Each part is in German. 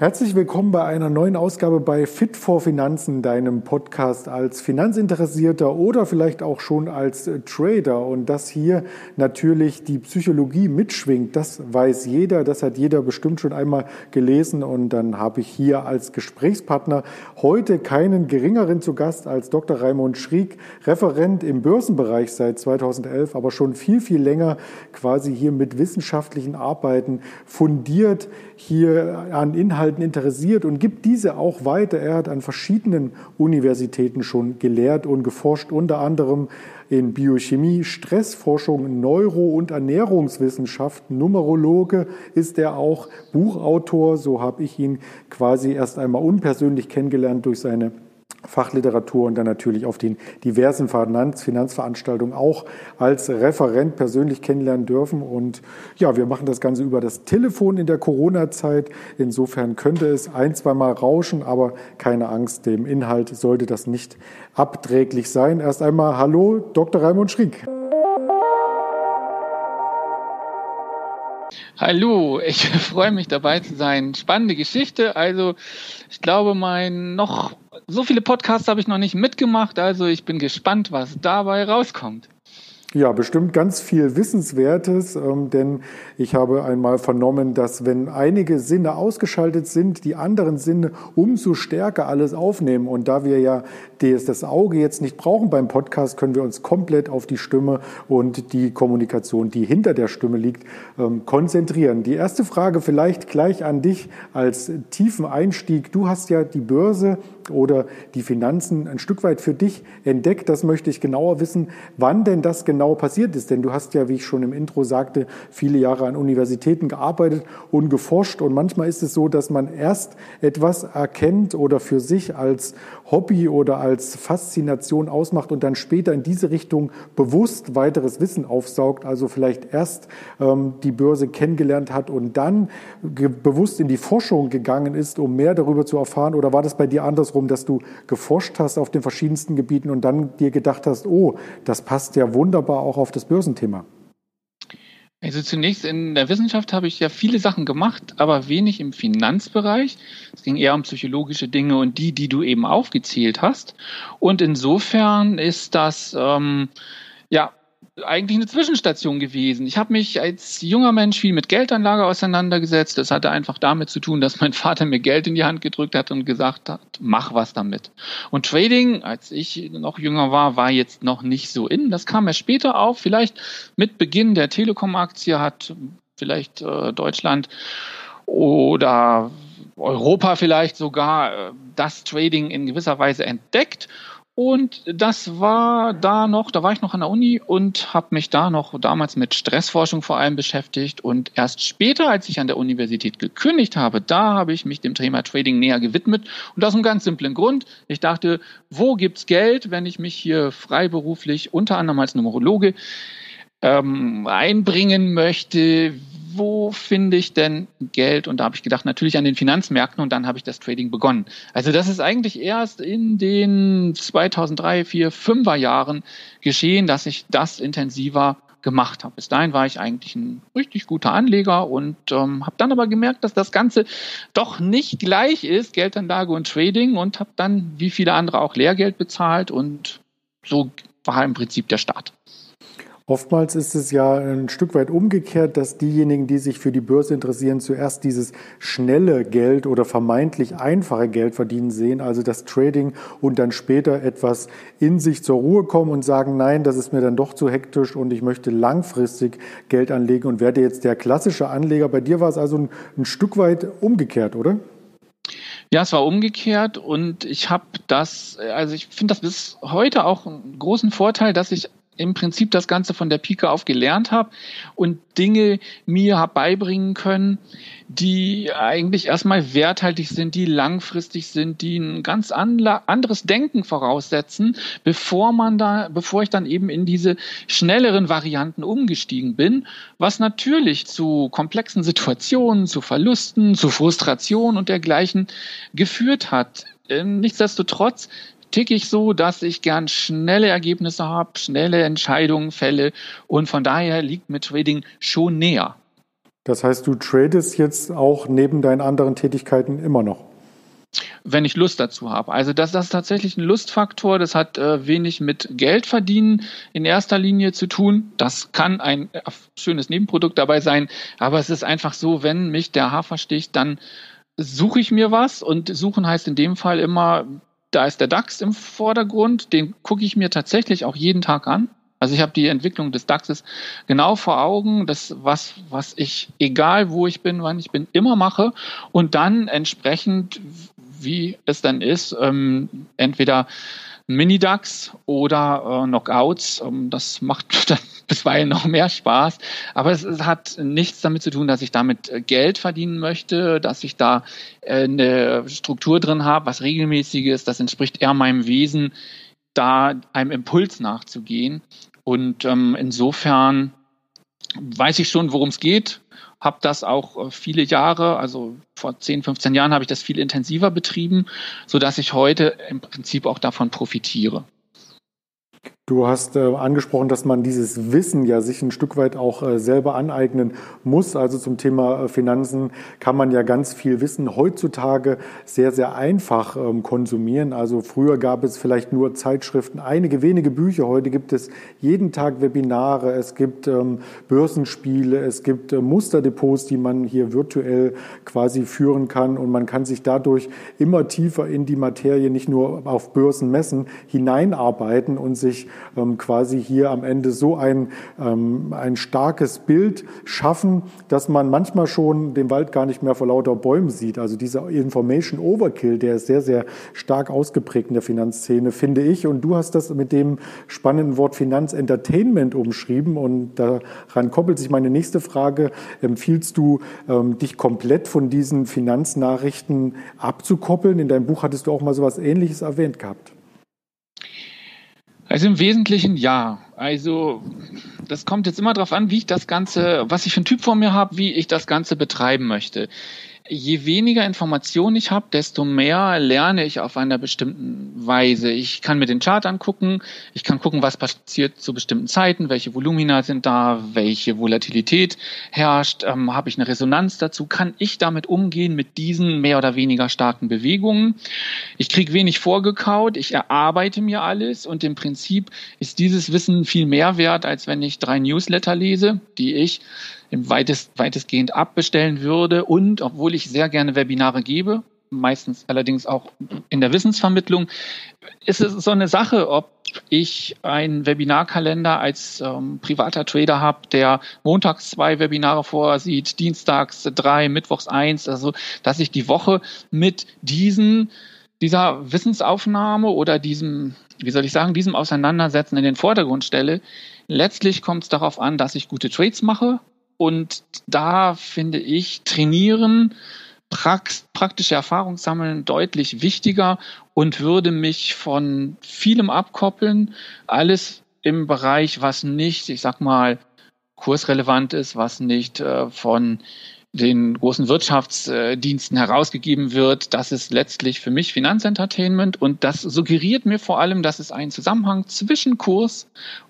Herzlich willkommen bei einer neuen Ausgabe bei Fit for Finanzen, deinem Podcast als Finanzinteressierter oder vielleicht auch schon als Trader. Und dass hier natürlich die Psychologie mitschwingt, das weiß jeder, das hat jeder bestimmt schon einmal gelesen. Und dann habe ich hier als Gesprächspartner heute keinen geringeren zu Gast als Dr. Raimund Schrieg, Referent im Börsenbereich seit 2011, aber schon viel, viel länger quasi hier mit wissenschaftlichen Arbeiten fundiert hier an Inhalten interessiert und gibt diese auch weiter. Er hat an verschiedenen Universitäten schon gelehrt und geforscht, unter anderem in Biochemie, Stressforschung, Neuro- und Ernährungswissenschaft, Numerologe ist er auch, Buchautor, so habe ich ihn quasi erst einmal unpersönlich kennengelernt durch seine Fachliteratur und dann natürlich auf den diversen Finanzveranstaltungen auch als Referent persönlich kennenlernen dürfen. Und ja, wir machen das Ganze über das Telefon in der Corona-Zeit. Insofern könnte es ein, zweimal rauschen, aber keine Angst, dem Inhalt sollte das nicht abträglich sein. Erst einmal Hallo, Dr. Raimund Schrieg. Hallo, ich freue mich dabei zu sein. Spannende Geschichte. Also ich glaube, mein noch so viele Podcasts habe ich noch nicht mitgemacht. Also ich bin gespannt, was dabei rauskommt. Ja, bestimmt ganz viel Wissenswertes, ähm, denn ich habe einmal vernommen, dass wenn einige Sinne ausgeschaltet sind, die anderen Sinne umso stärker alles aufnehmen. Und da wir ja das Auge jetzt nicht brauchen beim Podcast, können wir uns komplett auf die Stimme und die Kommunikation, die hinter der Stimme liegt, ähm, konzentrieren. Die erste Frage vielleicht gleich an dich als tiefen Einstieg. Du hast ja die Börse oder die Finanzen ein Stück weit für dich entdeckt. Das möchte ich genauer wissen, wann denn das genau passiert ist. Denn du hast ja, wie ich schon im Intro sagte, viele Jahre an Universitäten gearbeitet und geforscht. Und manchmal ist es so, dass man erst etwas erkennt oder für sich als Hobby oder als Faszination ausmacht und dann später in diese Richtung bewusst weiteres Wissen aufsaugt. Also vielleicht erst ähm, die Börse kennengelernt hat und dann bewusst in die Forschung gegangen ist, um mehr darüber zu erfahren. Oder war das bei dir andersrum? Darum, dass du geforscht hast auf den verschiedensten Gebieten und dann dir gedacht hast, oh, das passt ja wunderbar auch auf das Börsenthema? Also zunächst in der Wissenschaft habe ich ja viele Sachen gemacht, aber wenig im Finanzbereich. Es ging eher um psychologische Dinge und die, die du eben aufgezählt hast. Und insofern ist das ähm, ja eigentlich eine Zwischenstation gewesen. Ich habe mich als junger Mensch viel mit Geldanlage auseinandergesetzt. Das hatte einfach damit zu tun, dass mein Vater mir Geld in die Hand gedrückt hat und gesagt hat, mach was damit. Und Trading, als ich noch jünger war, war jetzt noch nicht so in. Das kam erst später auf. Vielleicht mit Beginn der Telekom-Aktie hat vielleicht äh, Deutschland oder Europa vielleicht sogar äh, das Trading in gewisser Weise entdeckt und das war da noch, da war ich noch an der Uni und habe mich da noch damals mit Stressforschung vor allem beschäftigt. Und erst später, als ich an der Universität gekündigt habe, da habe ich mich dem Thema Trading näher gewidmet. Und aus einem ganz simplen Grund. Ich dachte, wo gibt's Geld, wenn ich mich hier freiberuflich, unter anderem als Numerologe, ähm, einbringen möchte? Wo finde ich denn Geld? Und da habe ich gedacht, natürlich an den Finanzmärkten und dann habe ich das Trading begonnen. Also das ist eigentlich erst in den 2003, 4, 5er Jahren geschehen, dass ich das intensiver gemacht habe. Bis dahin war ich eigentlich ein richtig guter Anleger und ähm, habe dann aber gemerkt, dass das Ganze doch nicht gleich ist, Geldanlage und Trading und habe dann wie viele andere auch Lehrgeld bezahlt und so war im Prinzip der Start. Oftmals ist es ja ein Stück weit umgekehrt, dass diejenigen, die sich für die Börse interessieren, zuerst dieses schnelle Geld oder vermeintlich einfache Geld verdienen sehen, also das Trading und dann später etwas in sich zur Ruhe kommen und sagen, nein, das ist mir dann doch zu hektisch und ich möchte langfristig Geld anlegen und werde jetzt der klassische Anleger. Bei dir war es also ein, ein Stück weit umgekehrt, oder? Ja, es war umgekehrt und ich habe das, also ich finde das bis heute auch einen großen Vorteil, dass ich im Prinzip das Ganze von der Pike auf gelernt habe und Dinge mir habe beibringen können, die eigentlich erstmal werthaltig sind, die langfristig sind, die ein ganz anderes Denken voraussetzen, bevor man da, bevor ich dann eben in diese schnelleren Varianten umgestiegen bin, was natürlich zu komplexen Situationen, zu Verlusten, zu Frustration und dergleichen geführt hat. Ähm, nichtsdestotrotz ticke ich so, dass ich gern schnelle Ergebnisse habe, schnelle Entscheidungen fälle und von daher liegt mir Trading schon näher. Das heißt, du tradest jetzt auch neben deinen anderen Tätigkeiten immer noch? wenn ich Lust dazu habe. Also das, das ist tatsächlich ein Lustfaktor. Das hat äh, wenig mit Geld verdienen in erster Linie zu tun. Das kann ein äh, schönes Nebenprodukt dabei sein. Aber es ist einfach so, wenn mich der Hafer sticht, dann suche ich mir was. Und suchen heißt in dem Fall immer, da ist der DAX im Vordergrund. Den gucke ich mir tatsächlich auch jeden Tag an. Also ich habe die Entwicklung des DAXes genau vor Augen, das was was ich egal wo ich bin, wann ich bin, immer mache und dann entsprechend wie es dann ist, ähm, entweder Mini-DAX oder äh, Knockouts. Ähm, das macht dann bisweilen noch mehr Spaß. Aber es, es, hat nichts damit zu tun, dass ich damit äh, Geld verdienen möchte, dass ich da äh, eine Struktur drin habe, was regelmäßig ist. Das entspricht eher meinem Wesen, da einem Impuls nachzugehen. Und ähm, insofern weiß ich schon, worum es geht habe das auch äh, viele Jahre, also vor 10, 15 Jahren habe ich das viel intensiver betrieben, so dass ich heute im Prinzip auch davon profitiere. Du hast äh, angesprochen, dass man dieses Wissen ja sich ein Stück weit auch äh, selber aneignen muss. Also zum Thema äh, Finanzen kann man ja ganz viel Wissen heutzutage sehr, sehr einfach ähm, konsumieren. Also früher gab es vielleicht nur Zeitschriften, einige wenige Bücher. Heute gibt es jeden Tag Webinare, es gibt ähm, Börsenspiele, es gibt äh, Musterdepots, die man hier virtuell quasi führen kann. Und man kann sich dadurch immer tiefer in die Materie, nicht nur auf Börsen messen, hineinarbeiten und sich quasi hier am Ende so ein, ähm, ein starkes Bild schaffen, dass man manchmal schon den Wald gar nicht mehr vor lauter Bäumen sieht. Also dieser Information Overkill, der ist sehr, sehr stark ausgeprägt in der Finanzszene, finde ich. Und du hast das mit dem spannenden Wort Finanzentertainment umschrieben. Und daran koppelt sich meine nächste Frage. Empfiehlst du, ähm, dich komplett von diesen Finanznachrichten abzukoppeln? In deinem Buch hattest du auch mal so etwas Ähnliches erwähnt gehabt. Also im Wesentlichen ja. Also das kommt jetzt immer darauf an, wie ich das Ganze, was ich für einen Typ vor mir habe, wie ich das Ganze betreiben möchte je weniger Informationen ich habe, desto mehr lerne ich auf einer bestimmten Weise. Ich kann mir den Chart angucken, ich kann gucken, was passiert zu bestimmten Zeiten, welche Volumina sind da, welche Volatilität herrscht, ähm, habe ich eine Resonanz dazu, kann ich damit umgehen mit diesen mehr oder weniger starken Bewegungen. Ich kriege wenig vorgekaut, ich erarbeite mir alles und im Prinzip ist dieses Wissen viel mehr wert, als wenn ich drei Newsletter lese, die ich im weitest, weitestgehend abbestellen würde. Und obwohl ich sehr gerne Webinare gebe, meistens allerdings auch in der Wissensvermittlung, ist es so eine Sache, ob ich einen Webinarkalender als ähm, privater Trader habe, der montags zwei Webinare vorsieht, dienstags drei, mittwochs eins, also dass ich die Woche mit diesen dieser Wissensaufnahme oder diesem, wie soll ich sagen, diesem Auseinandersetzen in den Vordergrund stelle. Letztlich kommt es darauf an, dass ich gute Trades mache, und da finde ich Trainieren, Prax praktische Erfahrung sammeln deutlich wichtiger und würde mich von vielem abkoppeln. Alles im Bereich, was nicht, ich sag mal, kursrelevant ist, was nicht äh, von den großen Wirtschaftsdiensten herausgegeben wird. Das ist letztlich für mich Finanzentertainment und das suggeriert mir vor allem, dass es einen Zusammenhang zwischen Kurs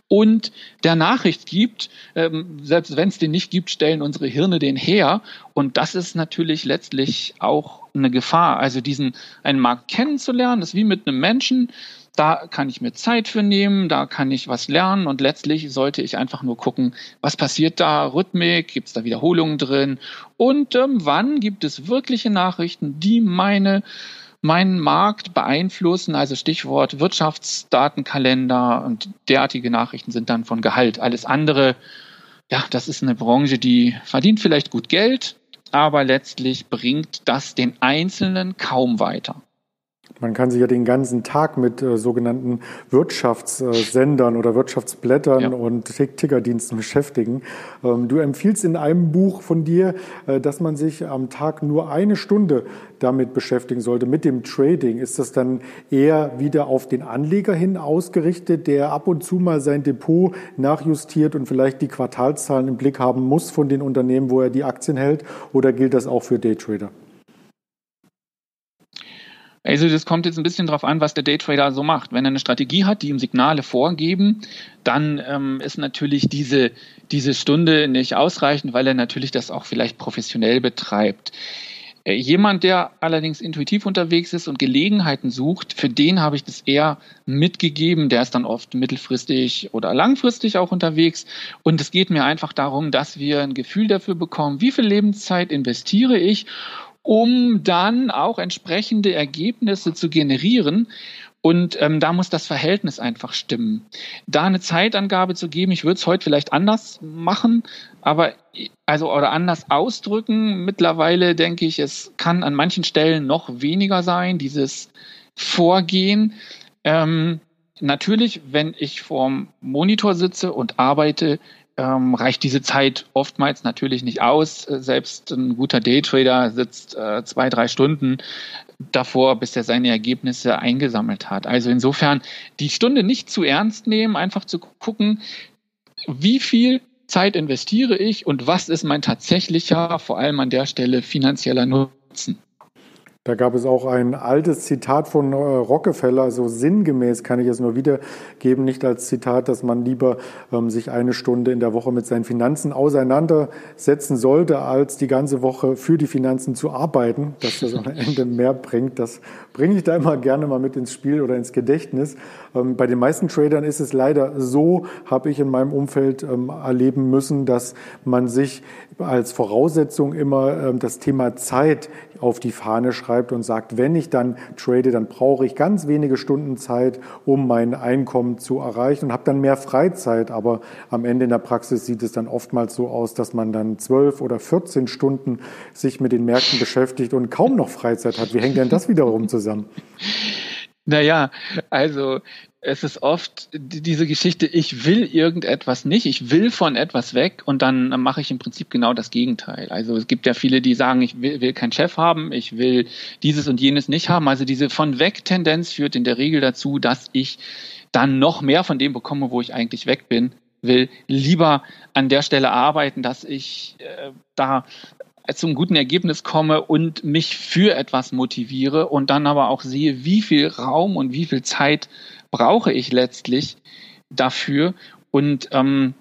und der Nachricht gibt. Ähm, selbst wenn es den nicht gibt, stellen unsere Hirne den her. Und das ist natürlich letztlich auch eine Gefahr. Also diesen einen Markt kennenzulernen, das ist wie mit einem Menschen. Da kann ich mir Zeit für nehmen, da kann ich was lernen und letztlich sollte ich einfach nur gucken, was passiert da, Rhythmik, gibt es da Wiederholungen drin und ähm, wann gibt es wirkliche Nachrichten, die meine meinen Markt beeinflussen. Also Stichwort Wirtschaftsdatenkalender und derartige Nachrichten sind dann von Gehalt. Alles andere, ja, das ist eine Branche, die verdient vielleicht gut Geld, aber letztlich bringt das den Einzelnen kaum weiter. Man kann sich ja den ganzen Tag mit äh, sogenannten Wirtschaftssendern oder Wirtschaftsblättern ja. und Tickerdiensten beschäftigen. Ähm, du empfiehlst in einem Buch von dir, äh, dass man sich am Tag nur eine Stunde damit beschäftigen sollte, mit dem Trading. Ist das dann eher wieder auf den Anleger hin ausgerichtet, der ab und zu mal sein Depot nachjustiert und vielleicht die Quartalszahlen im Blick haben muss von den Unternehmen, wo er die Aktien hält? Oder gilt das auch für Daytrader? Also das kommt jetzt ein bisschen drauf an, was der Daytrader so macht. Wenn er eine Strategie hat, die ihm Signale vorgeben, dann ähm, ist natürlich diese, diese Stunde nicht ausreichend, weil er natürlich das auch vielleicht professionell betreibt. Äh, jemand, der allerdings intuitiv unterwegs ist und Gelegenheiten sucht, für den habe ich das eher mitgegeben. Der ist dann oft mittelfristig oder langfristig auch unterwegs. Und es geht mir einfach darum, dass wir ein Gefühl dafür bekommen, wie viel Lebenszeit investiere ich um dann auch entsprechende Ergebnisse zu generieren. Und ähm, da muss das Verhältnis einfach stimmen. Da eine Zeitangabe zu geben, ich würde es heute vielleicht anders machen, aber also oder anders ausdrücken. Mittlerweile denke ich, es kann an manchen Stellen noch weniger sein, dieses Vorgehen. Ähm, natürlich, wenn ich vorm Monitor sitze und arbeite, ähm, reicht diese Zeit oftmals natürlich nicht aus. Selbst ein guter Daytrader sitzt äh, zwei, drei Stunden davor, bis er seine Ergebnisse eingesammelt hat. Also insofern die Stunde nicht zu ernst nehmen, einfach zu gucken, wie viel Zeit investiere ich und was ist mein tatsächlicher, vor allem an der Stelle finanzieller Nutzen. Da gab es auch ein altes Zitat von äh, Rockefeller, so sinngemäß kann ich es nur wiedergeben, nicht als Zitat, dass man lieber ähm, sich eine Stunde in der Woche mit seinen Finanzen auseinandersetzen sollte, als die ganze Woche für die Finanzen zu arbeiten, dass das am Ende mehr bringt. Das bringe ich da immer gerne mal mit ins Spiel oder ins Gedächtnis. Ähm, bei den meisten Tradern ist es leider so, habe ich in meinem Umfeld ähm, erleben müssen, dass man sich als Voraussetzung immer ähm, das Thema Zeit auf die Fahne schreibt und sagt, wenn ich dann trade, dann brauche ich ganz wenige Stunden Zeit, um mein Einkommen zu erreichen und habe dann mehr Freizeit. Aber am Ende in der Praxis sieht es dann oftmals so aus, dass man dann zwölf oder 14 Stunden sich mit den Märkten beschäftigt und kaum noch Freizeit hat. Wie hängt denn das wiederum zusammen? Naja, also es ist oft diese Geschichte, ich will irgendetwas nicht, ich will von etwas weg und dann mache ich im Prinzip genau das Gegenteil. Also es gibt ja viele, die sagen, ich will, will keinen Chef haben, ich will dieses und jenes nicht haben. Also diese von weg Tendenz führt in der Regel dazu, dass ich dann noch mehr von dem bekomme, wo ich eigentlich weg bin, will lieber an der Stelle arbeiten, dass ich äh, da zum guten Ergebnis komme und mich für etwas motiviere und dann aber auch sehe, wie viel Raum und wie viel Zeit brauche ich letztlich dafür. Und ähm,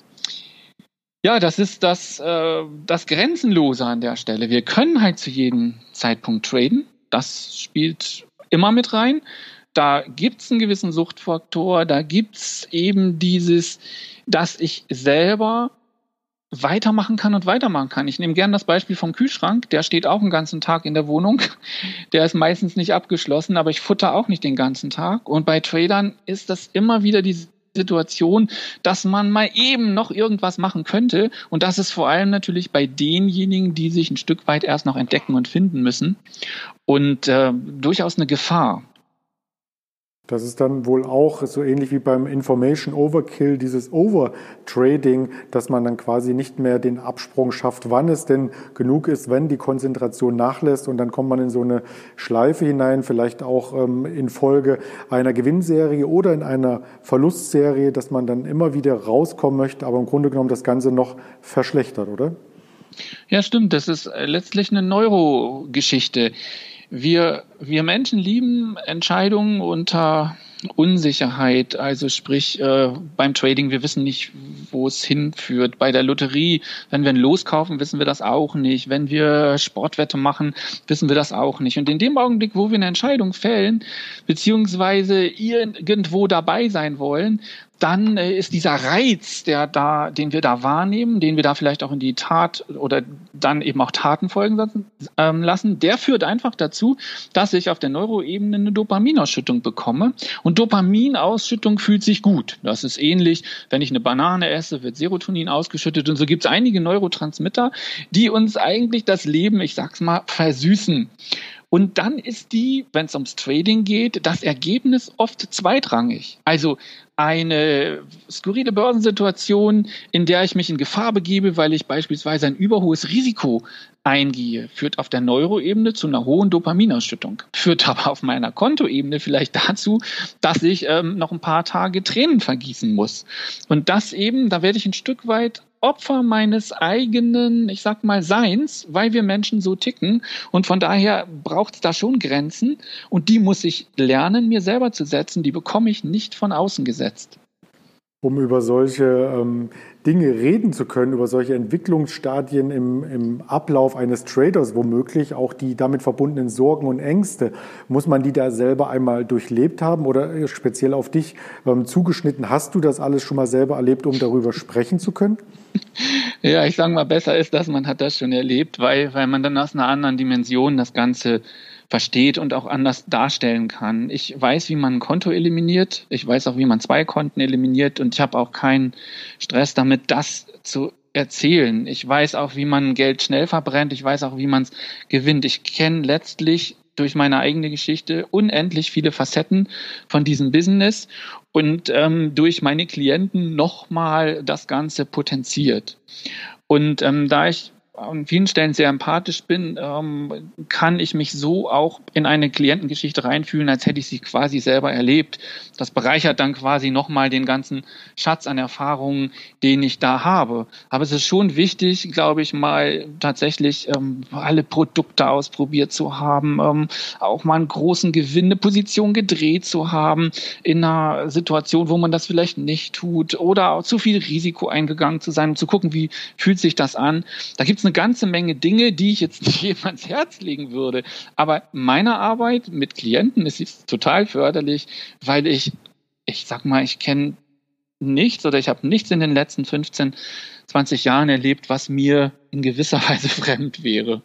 ja, das ist das, äh, das Grenzenlose an der Stelle. Wir können halt zu jedem Zeitpunkt traden. Das spielt immer mit rein. Da gibt es einen gewissen Suchtfaktor, da gibt es eben dieses, dass ich selber weitermachen kann und weitermachen kann. Ich nehme gerne das Beispiel vom Kühlschrank. Der steht auch einen ganzen Tag in der Wohnung. Der ist meistens nicht abgeschlossen, aber ich futter auch nicht den ganzen Tag. Und bei Tradern ist das immer wieder die Situation, dass man mal eben noch irgendwas machen könnte. Und das ist vor allem natürlich bei denjenigen, die sich ein Stück weit erst noch entdecken und finden müssen. Und äh, durchaus eine Gefahr. Das ist dann wohl auch so ähnlich wie beim Information Overkill, dieses Overtrading, dass man dann quasi nicht mehr den Absprung schafft, wann es denn genug ist, wenn die Konzentration nachlässt und dann kommt man in so eine Schleife hinein, vielleicht auch ähm, in Folge einer Gewinnserie oder in einer Verlustserie, dass man dann immer wieder rauskommen möchte, aber im Grunde genommen das Ganze noch verschlechtert, oder? Ja, stimmt. Das ist äh, letztlich eine Neurogeschichte. Wir, wir Menschen lieben Entscheidungen unter Unsicherheit, also sprich äh, beim Trading, wir wissen nicht, wo es hinführt. Bei der Lotterie, wenn wir ein Los kaufen, wissen wir das auch nicht. Wenn wir Sportwette machen, wissen wir das auch nicht. Und in dem Augenblick, wo wir eine Entscheidung fällen, beziehungsweise irgendwo dabei sein wollen, dann äh, ist dieser Reiz, der da, den wir da wahrnehmen, den wir da vielleicht auch in die Tat oder dann eben auch Taten folgen ähm, lassen, der führt einfach dazu, dass ich auf der Neuroebene eine Dopaminausschüttung bekomme. Und Dopaminausschüttung fühlt sich gut. Das ist ähnlich, wenn ich eine Banane esse, wird Serotonin ausgeschüttet. Und so gibt es einige Neurotransmitter, die uns eigentlich das Leben, ich sag's mal, versüßen. Und dann ist die, wenn es ums Trading geht, das Ergebnis oft zweitrangig. Also eine skurrile Börsensituation, in der ich mich in Gefahr begebe, weil ich beispielsweise ein überhohes Risiko eingehe, führt auf der Neuroebene zu einer hohen Dopaminausschüttung, führt aber auf meiner Kontoebene vielleicht dazu, dass ich ähm, noch ein paar Tage Tränen vergießen muss. Und das eben, da werde ich ein Stück weit Opfer meines eigenen, ich sag mal, Seins, weil wir Menschen so ticken. Und von daher braucht es da schon Grenzen. Und die muss ich lernen, mir selber zu setzen. Die bekomme ich nicht von außen gesetzt um über solche ähm, Dinge reden zu können, über solche Entwicklungsstadien im, im, Ablauf eines Traders womöglich, auch die damit verbundenen Sorgen und Ängste, muss man die da selber einmal durchlebt haben oder speziell auf dich ähm, zugeschnitten? Hast du das alles schon mal selber erlebt, um darüber sprechen zu können? Ja, ich sage mal, besser ist das, man hat das schon erlebt, weil, weil man dann aus einer anderen Dimension das Ganze versteht und auch anders darstellen kann. Ich weiß, wie man ein Konto eliminiert. Ich weiß auch, wie man zwei Konten eliminiert und ich habe auch keinen Stress damit, das zu erzählen. Ich weiß auch, wie man Geld schnell verbrennt. Ich weiß auch, wie man es gewinnt. Ich kenne letztlich durch meine eigene Geschichte unendlich viele Facetten von diesem Business und ähm, durch meine Klienten nochmal das Ganze potenziert. Und ähm, da ich an vielen Stellen sehr empathisch bin, ähm, kann ich mich so auch in eine Klientengeschichte reinfühlen, als hätte ich sie quasi selber erlebt. Das bereichert dann quasi nochmal den ganzen Schatz an Erfahrungen, den ich da habe. Aber es ist schon wichtig, glaube ich, mal tatsächlich ähm, alle Produkte ausprobiert zu haben, ähm, auch mal einen großen Gewinn, eine Position gedreht zu haben in einer Situation, wo man das vielleicht nicht tut oder zu viel Risiko eingegangen zu sein, um zu gucken, wie fühlt sich das an. Da gibt es eine ganze Menge Dinge, die ich jetzt nicht jedem ans Herz legen würde. Aber meine Arbeit mit Klienten ist total förderlich, weil ich, ich sag mal, ich kenne nichts oder ich habe nichts in den letzten 15, 20 Jahren erlebt, was mir in gewisser Weise fremd wäre.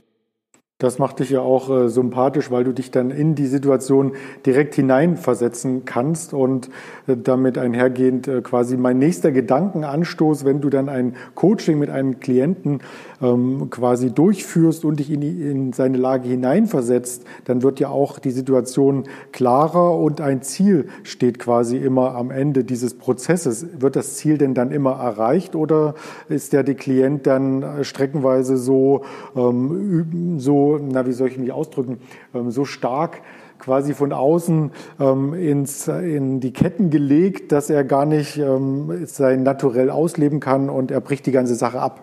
Das macht dich ja auch äh, sympathisch, weil du dich dann in die Situation direkt hineinversetzen kannst und äh, damit einhergehend äh, quasi mein nächster Gedankenanstoß, wenn du dann ein Coaching mit einem Klienten ähm, quasi durchführst und dich in, die, in seine Lage hineinversetzt, dann wird ja auch die Situation klarer und ein Ziel steht quasi immer am Ende dieses Prozesses. Wird das Ziel denn dann immer erreicht oder ist der, der Klient dann äh, streckenweise so, ähm, so, na, wie soll ich mich ausdrücken, ähm, so stark quasi von außen ähm, ins, in die Ketten gelegt, dass er gar nicht ähm, sein Naturell ausleben kann und er bricht die ganze Sache ab?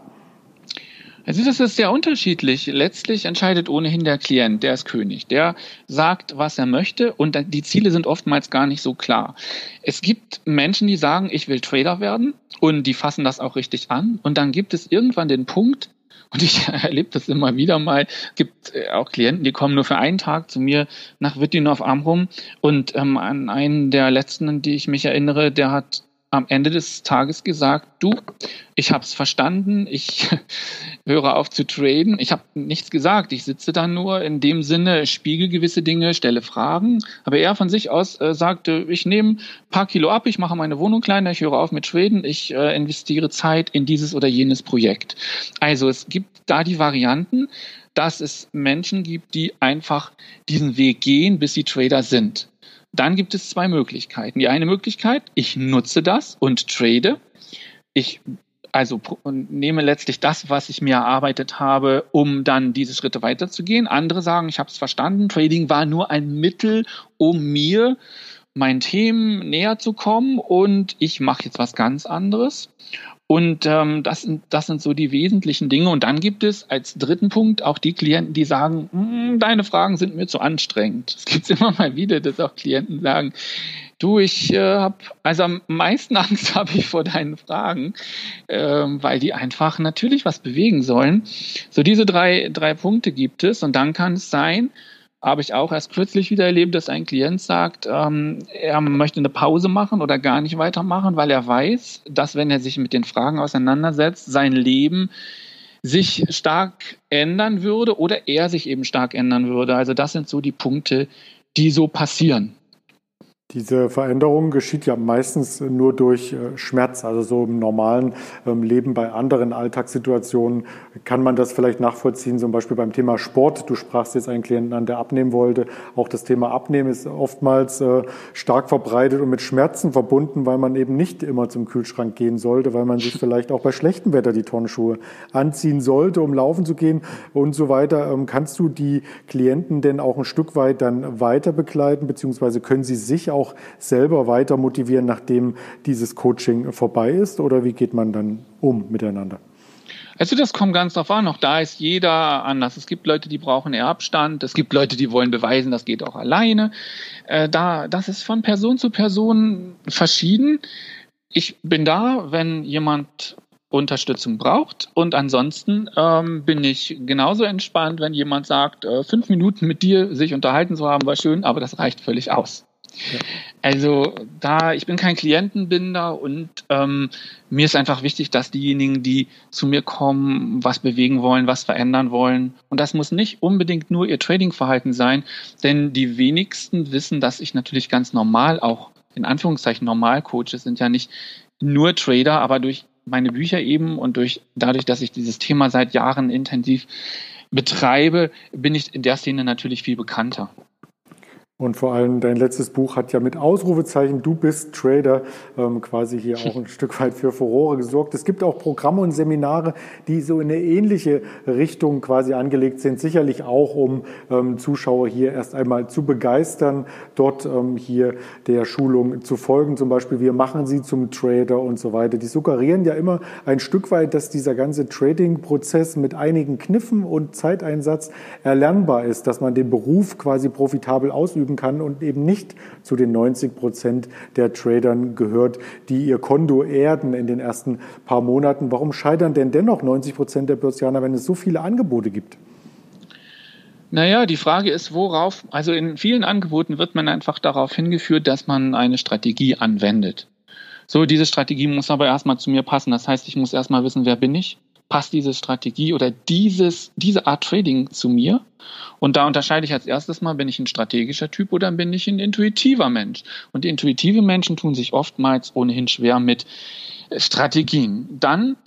Also das ist sehr unterschiedlich. Letztlich entscheidet ohnehin der Klient, der ist König. Der sagt, was er möchte und die Ziele sind oftmals gar nicht so klar. Es gibt Menschen, die sagen, ich will Trader werden und die fassen das auch richtig an. Und dann gibt es irgendwann den Punkt, und ich erlebe das immer wieder mal. gibt äh, auch Klienten, die kommen nur für einen Tag zu mir nach Wittdorf Amrum. Und ähm, an einen der letzten, an die ich mich erinnere, der hat am Ende des Tages gesagt, du, ich habe es verstanden, ich höre auf zu traden. Ich habe nichts gesagt, ich sitze da nur in dem Sinne, spiegel gewisse Dinge, stelle Fragen. Aber er von sich aus äh, sagte, ich nehme paar Kilo ab, ich mache meine Wohnung kleiner, ich höre auf mit traden, ich äh, investiere Zeit in dieses oder jenes Projekt. Also es gibt da die Varianten, dass es Menschen gibt, die einfach diesen Weg gehen, bis sie Trader sind. Dann gibt es zwei Möglichkeiten. Die eine Möglichkeit, ich nutze das und trade. Ich also nehme letztlich das, was ich mir erarbeitet habe, um dann diese Schritte weiterzugehen. Andere sagen, ich habe es verstanden, Trading war nur ein Mittel, um mir meinen Themen näher zu kommen und ich mache jetzt was ganz anderes. Und ähm, das, sind, das sind so die wesentlichen Dinge. Und dann gibt es als dritten Punkt auch die Klienten, die sagen, hm, deine Fragen sind mir zu anstrengend. Es gibt immer mal wieder, dass auch Klienten sagen, du, ich äh, habe, also am meisten Angst habe ich vor deinen Fragen, äh, weil die einfach natürlich was bewegen sollen. So diese drei, drei Punkte gibt es. Und dann kann es sein, habe ich auch erst kürzlich wieder erlebt, dass ein Klient sagt, ähm, er möchte eine Pause machen oder gar nicht weitermachen, weil er weiß, dass wenn er sich mit den Fragen auseinandersetzt, sein Leben sich stark ändern würde oder er sich eben stark ändern würde. Also das sind so die Punkte, die so passieren. Diese Veränderung geschieht ja meistens nur durch äh, Schmerz. Also so im normalen ähm, Leben bei anderen Alltagssituationen kann man das vielleicht nachvollziehen, zum Beispiel beim Thema Sport. Du sprachst jetzt einen Klienten an, der abnehmen wollte. Auch das Thema Abnehmen ist oftmals äh, stark verbreitet und mit Schmerzen verbunden, weil man eben nicht immer zum Kühlschrank gehen sollte, weil man sich vielleicht auch bei schlechtem Wetter die Turnschuhe anziehen sollte, um laufen zu gehen und so weiter. Ähm, kannst du die Klienten denn auch ein Stück weit dann weiter begleiten, beziehungsweise können sie sich auch auch selber weiter motivieren, nachdem dieses Coaching vorbei ist? Oder wie geht man dann um miteinander? Also das kommt ganz drauf an. Auch da ist jeder anders. Es gibt Leute, die brauchen eher Abstand. Es gibt Leute, die wollen beweisen, das geht auch alleine. Äh, da, das ist von Person zu Person verschieden. Ich bin da, wenn jemand Unterstützung braucht. Und ansonsten ähm, bin ich genauso entspannt, wenn jemand sagt, äh, fünf Minuten mit dir sich unterhalten zu haben, war schön, aber das reicht völlig aus. Also da, ich bin kein Klientenbinder und ähm, mir ist einfach wichtig, dass diejenigen, die zu mir kommen, was bewegen wollen, was verändern wollen. Und das muss nicht unbedingt nur ihr Tradingverhalten sein, denn die wenigsten wissen, dass ich natürlich ganz normal auch in Anführungszeichen normal coache, sind ja nicht nur Trader, aber durch meine Bücher eben und durch dadurch, dass ich dieses Thema seit Jahren intensiv betreibe, bin ich in der Szene natürlich viel bekannter. Und vor allem dein letztes Buch hat ja mit Ausrufezeichen Du bist Trader ähm, quasi hier auch ein Stück weit für Furore gesorgt. Es gibt auch Programme und Seminare, die so in eine ähnliche Richtung quasi angelegt sind, sicherlich auch um ähm, Zuschauer hier erst einmal zu begeistern, dort ähm, hier der Schulung zu folgen. Zum Beispiel, wir machen sie zum Trader und so weiter. Die suggerieren ja immer ein Stück weit, dass dieser ganze Trading-Prozess mit einigen Kniffen und Zeiteinsatz erlernbar ist, dass man den Beruf quasi profitabel ausüben ausüben kann und eben nicht zu den 90 Prozent der Tradern gehört, die ihr Konto erden in den ersten paar Monaten. Warum scheitern denn dennoch 90 Prozent der Börsianer, wenn es so viele Angebote gibt? Naja, die Frage ist, worauf, also in vielen Angeboten wird man einfach darauf hingeführt, dass man eine Strategie anwendet. So, diese Strategie muss aber erstmal zu mir passen. Das heißt, ich muss erstmal wissen, wer bin ich? Passt diese Strategie oder dieses, diese Art Trading zu mir? Und da unterscheide ich als erstes mal, bin ich ein strategischer Typ oder bin ich ein intuitiver Mensch? Und intuitive Menschen tun sich oftmals ohnehin schwer mit Strategien. Dann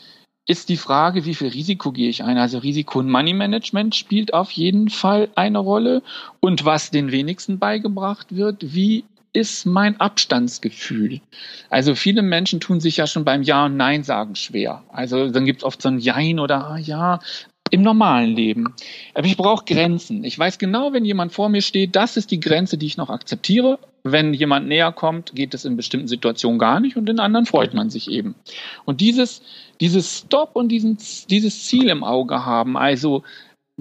ist die Frage, wie viel Risiko gehe ich ein? Also Risiko- und Money Management spielt auf jeden Fall eine Rolle. Und was den wenigsten beigebracht wird, wie ist mein Abstandsgefühl? Also viele Menschen tun sich ja schon beim Ja und Nein sagen schwer. Also dann gibt es oft so ein Jein oder ah, ja im normalen Leben. Aber ich brauche Grenzen. Ich weiß genau, wenn jemand vor mir steht, das ist die Grenze, die ich noch akzeptiere. Wenn jemand näher kommt, geht es in bestimmten Situationen gar nicht und in anderen freut man sich eben. Und dieses, dieses Stop und diesen, dieses Ziel im Auge haben, also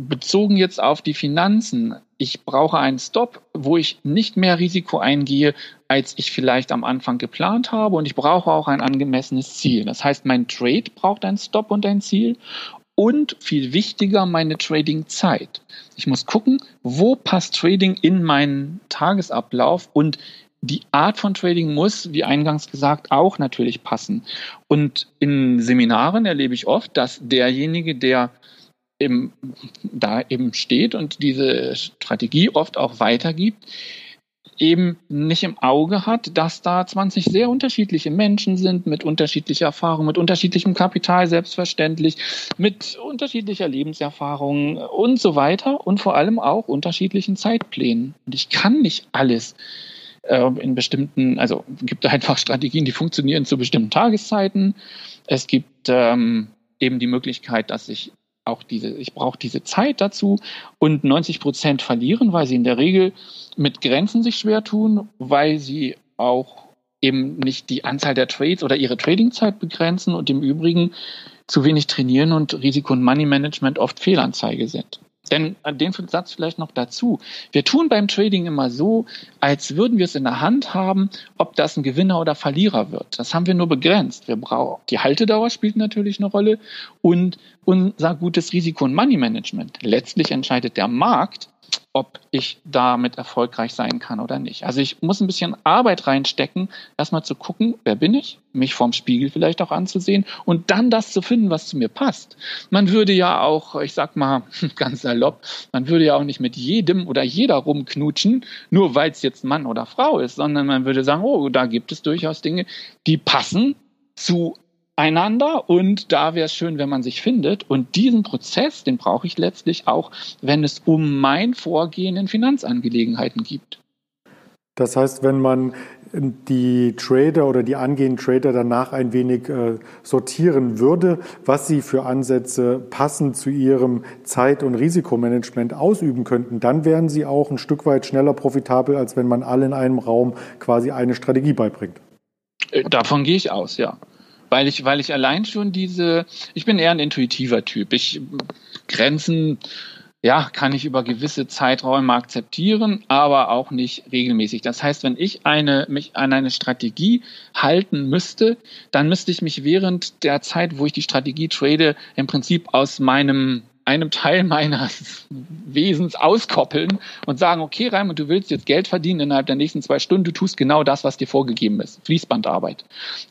bezogen jetzt auf die Finanzen, ich brauche einen Stop, wo ich nicht mehr Risiko eingehe, als ich vielleicht am Anfang geplant habe. Und ich brauche auch ein angemessenes Ziel. Das heißt, mein Trade braucht einen Stop und ein Ziel. Und viel wichtiger, meine Trading-Zeit. Ich muss gucken, wo passt Trading in meinen Tagesablauf und die Art von Trading muss, wie eingangs gesagt, auch natürlich passen. Und in Seminaren erlebe ich oft, dass derjenige, der eben da eben steht und diese Strategie oft auch weitergibt, eben nicht im Auge hat, dass da 20 sehr unterschiedliche Menschen sind mit unterschiedlicher Erfahrung, mit unterschiedlichem Kapital selbstverständlich, mit unterschiedlicher Lebenserfahrung und so weiter und vor allem auch unterschiedlichen Zeitplänen. Und ich kann nicht alles äh, in bestimmten, also gibt einfach Strategien, die funktionieren zu bestimmten Tageszeiten. Es gibt ähm, eben die Möglichkeit, dass ich auch diese, ich brauche diese Zeit dazu und 90 Prozent verlieren, weil sie in der Regel mit Grenzen sich schwer tun, weil sie auch eben nicht die Anzahl der Trades oder ihre Tradingzeit begrenzen und im Übrigen zu wenig trainieren und Risiko- und Money Management oft Fehlanzeige sind. Denn den Satz vielleicht noch dazu. Wir tun beim Trading immer so, als würden wir es in der Hand haben, ob das ein Gewinner oder Verlierer wird. Das haben wir nur begrenzt. Wir brauchen, die Haltedauer spielt natürlich eine Rolle und unser gutes Risiko- und Money Management. Letztlich entscheidet der Markt, ob ich damit erfolgreich sein kann oder nicht. Also ich muss ein bisschen Arbeit reinstecken, erstmal zu gucken, wer bin ich, mich vorm Spiegel vielleicht auch anzusehen und dann das zu finden, was zu mir passt. Man würde ja auch, ich sag mal ganz salopp, man würde ja auch nicht mit jedem oder jeder rumknutschen, nur weil es jetzt Mann oder Frau ist, sondern man würde sagen, oh, da gibt es durchaus Dinge, die passen zu einander und da wäre es schön, wenn man sich findet. Und diesen Prozess, den brauche ich letztlich auch, wenn es um mein Vorgehen in Finanzangelegenheiten geht. Das heißt, wenn man die Trader oder die angehenden Trader danach ein wenig äh, sortieren würde, was sie für Ansätze passend zu ihrem Zeit- und Risikomanagement ausüben könnten, dann wären sie auch ein Stück weit schneller profitabel, als wenn man alle in einem Raum quasi eine Strategie beibringt. Äh, davon gehe ich aus, ja. Weil ich, weil ich allein schon diese, ich bin eher ein intuitiver Typ. Ich Grenzen ja, kann ich über gewisse Zeiträume akzeptieren, aber auch nicht regelmäßig. Das heißt, wenn ich eine, mich an eine Strategie halten müsste, dann müsste ich mich während der Zeit, wo ich die Strategie trade, im Prinzip aus meinem einem Teil meines Wesens auskoppeln und sagen, okay, Raimund, du willst jetzt Geld verdienen innerhalb der nächsten zwei Stunden, du tust genau das, was dir vorgegeben ist. Fließbandarbeit.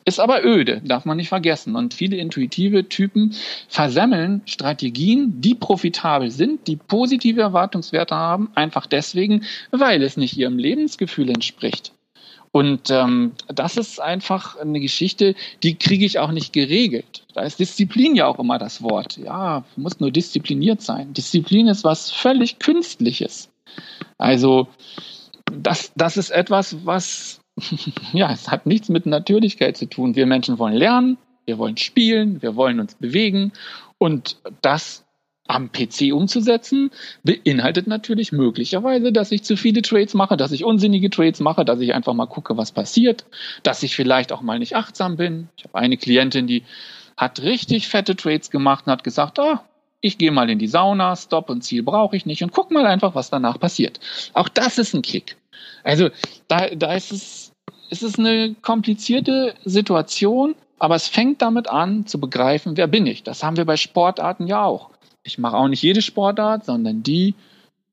Ist aber öde, darf man nicht vergessen. Und viele intuitive Typen versemmeln Strategien, die profitabel sind, die positive Erwartungswerte haben, einfach deswegen, weil es nicht ihrem Lebensgefühl entspricht. Und ähm, das ist einfach eine Geschichte, die kriege ich auch nicht geregelt. Da ist Disziplin ja auch immer das Wort. Ja, muss nur diszipliniert sein. Disziplin ist was völlig Künstliches. Also das, das ist etwas, was ja, es hat nichts mit Natürlichkeit zu tun. Wir Menschen wollen lernen, wir wollen spielen, wir wollen uns bewegen und das am PC umzusetzen, beinhaltet natürlich möglicherweise, dass ich zu viele Trades mache, dass ich unsinnige Trades mache, dass ich einfach mal gucke, was passiert, dass ich vielleicht auch mal nicht achtsam bin. Ich habe eine Klientin, die hat richtig fette Trades gemacht und hat gesagt, ah, ich gehe mal in die Sauna, Stop und Ziel brauche ich nicht und guck mal einfach, was danach passiert. Auch das ist ein Kick. Also da, da ist es, ist es eine komplizierte Situation, aber es fängt damit an zu begreifen, wer bin ich. Das haben wir bei Sportarten ja auch ich mache auch nicht jede Sportart, sondern die,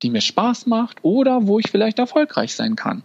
die mir Spaß macht oder wo ich vielleicht erfolgreich sein kann.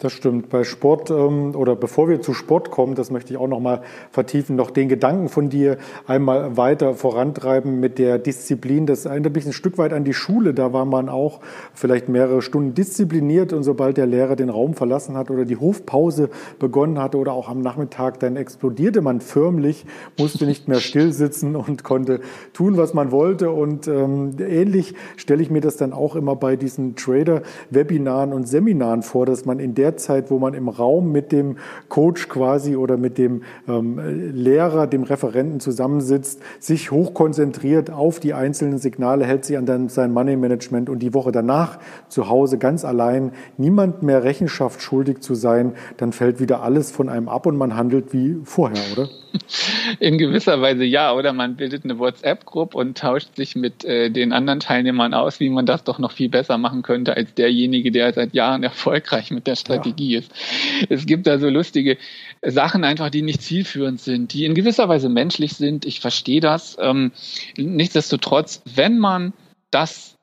Das stimmt. Bei Sport ähm, oder bevor wir zu Sport kommen, das möchte ich auch noch mal vertiefen, noch den Gedanken von dir einmal weiter vorantreiben mit der Disziplin. Das erinnert mich ein Stück weit an die Schule. Da war man auch vielleicht mehrere Stunden diszipliniert und sobald der Lehrer den Raum verlassen hat oder die Hofpause begonnen hatte oder auch am Nachmittag, dann explodierte man förmlich, musste nicht mehr still sitzen und konnte tun, was man wollte. Und ähm, ähnlich stelle ich mir das dann auch immer bei diesen Trader-Webinaren und Seminaren vor, dass man in der der Zeit, wo man im Raum mit dem Coach quasi oder mit dem ähm, Lehrer, dem Referenten zusammensitzt, sich hochkonzentriert auf die einzelnen Signale, hält sich an sein Money Management und die Woche danach zu Hause ganz allein, niemand mehr Rechenschaft schuldig zu sein, dann fällt wieder alles von einem ab und man handelt wie vorher, oder? In gewisser Weise ja, oder man bildet eine WhatsApp-Gruppe und tauscht sich mit äh, den anderen Teilnehmern aus, wie man das doch noch viel besser machen könnte als derjenige, der seit Jahren erfolgreich mit der Strategie ja. ist. Es gibt da so lustige Sachen einfach, die nicht zielführend sind, die in gewisser Weise menschlich sind. Ich verstehe das. Ähm, nichtsdestotrotz, wenn man das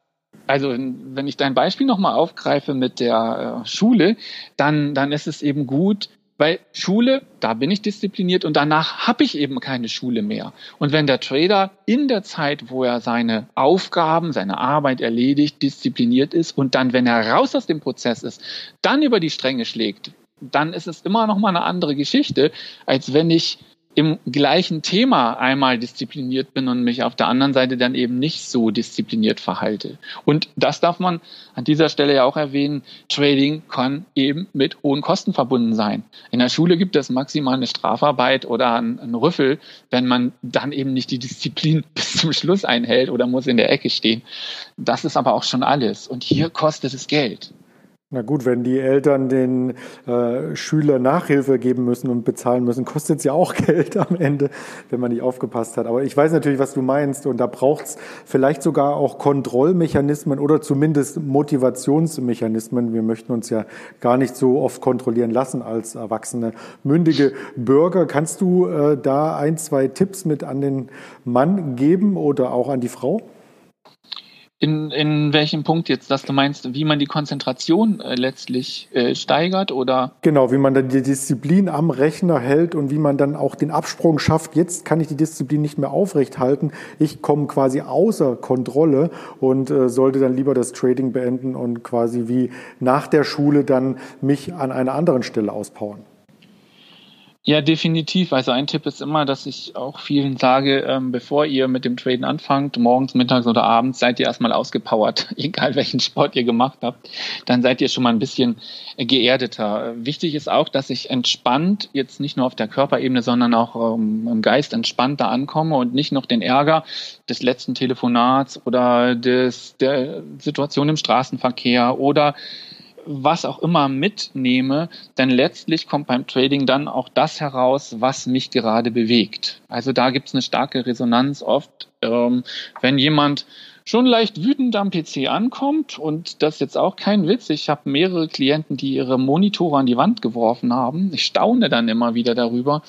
also wenn ich dein Beispiel nochmal aufgreife mit der äh, Schule, dann, dann ist es eben gut, weil Schule, da bin ich diszipliniert und danach habe ich eben keine Schule mehr. Und wenn der Trader in der Zeit, wo er seine Aufgaben, seine Arbeit erledigt, diszipliniert ist und dann, wenn er raus aus dem Prozess ist, dann über die Stränge schlägt, dann ist es immer noch mal eine andere Geschichte, als wenn ich im gleichen Thema einmal diszipliniert bin und mich auf der anderen Seite dann eben nicht so diszipliniert verhalte. Und das darf man an dieser Stelle ja auch erwähnen. Trading kann eben mit hohen Kosten verbunden sein. In der Schule gibt es maximal eine Strafarbeit oder einen Rüffel, wenn man dann eben nicht die Disziplin bis zum Schluss einhält oder muss in der Ecke stehen. Das ist aber auch schon alles. Und hier kostet es Geld. Na gut, wenn die Eltern den äh, Schüler Nachhilfe geben müssen und bezahlen müssen, kostet es ja auch Geld am Ende, wenn man nicht aufgepasst hat. Aber ich weiß natürlich, was du meinst und da braucht es vielleicht sogar auch Kontrollmechanismen oder zumindest Motivationsmechanismen. Wir möchten uns ja gar nicht so oft kontrollieren lassen als erwachsene, mündige Bürger. Kannst du äh, da ein, zwei Tipps mit an den Mann geben oder auch an die Frau? In, in welchem Punkt jetzt, dass du meinst, wie man die Konzentration äh, letztlich äh, steigert oder? Genau, wie man dann die Disziplin am Rechner hält und wie man dann auch den Absprung schafft. Jetzt kann ich die Disziplin nicht mehr aufrechthalten. Ich komme quasi außer Kontrolle und äh, sollte dann lieber das Trading beenden und quasi wie nach der Schule dann mich an einer anderen Stelle auspowern. Ja, definitiv. Also ein Tipp ist immer, dass ich auch vielen sage, ähm, bevor ihr mit dem Traden anfangt, morgens, mittags oder abends, seid ihr erstmal ausgepowert, egal welchen Sport ihr gemacht habt, dann seid ihr schon mal ein bisschen geerdeter. Wichtig ist auch, dass ich entspannt, jetzt nicht nur auf der Körperebene, sondern auch ähm, im Geist entspannt da ankomme und nicht noch den Ärger des letzten Telefonats oder des, der Situation im Straßenverkehr oder was auch immer mitnehme, denn letztlich kommt beim Trading dann auch das heraus, was mich gerade bewegt. Also da gibt es eine starke Resonanz oft, ähm, wenn jemand schon leicht wütend am PC ankommt und das ist jetzt auch kein Witz. Ich habe mehrere Klienten, die ihre Monitore an die Wand geworfen haben. Ich staune dann immer wieder darüber,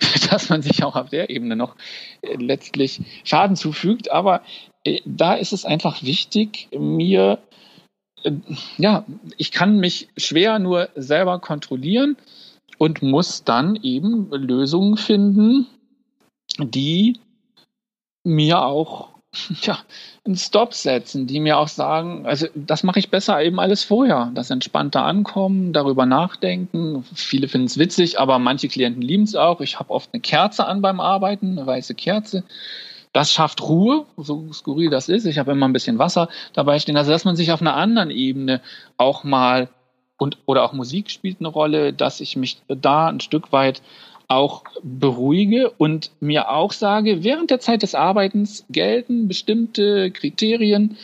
dass man sich auch auf der Ebene noch äh, letztlich Schaden zufügt. Aber äh, da ist es einfach wichtig, mir ja, ich kann mich schwer nur selber kontrollieren und muss dann eben Lösungen finden, die mir auch ja, einen Stop setzen, die mir auch sagen, also das mache ich besser eben alles vorher. Das entspannte Ankommen, darüber nachdenken. Viele finden es witzig, aber manche Klienten lieben es auch. Ich habe oft eine Kerze an beim Arbeiten, eine weiße Kerze. Das schafft Ruhe, so skurril das ist. Ich habe immer ein bisschen Wasser dabei stehen. Also, dass man sich auf einer anderen Ebene auch mal und oder auch Musik spielt eine Rolle, dass ich mich da ein Stück weit auch beruhige und mir auch sage, während der Zeit des Arbeitens gelten bestimmte Kriterien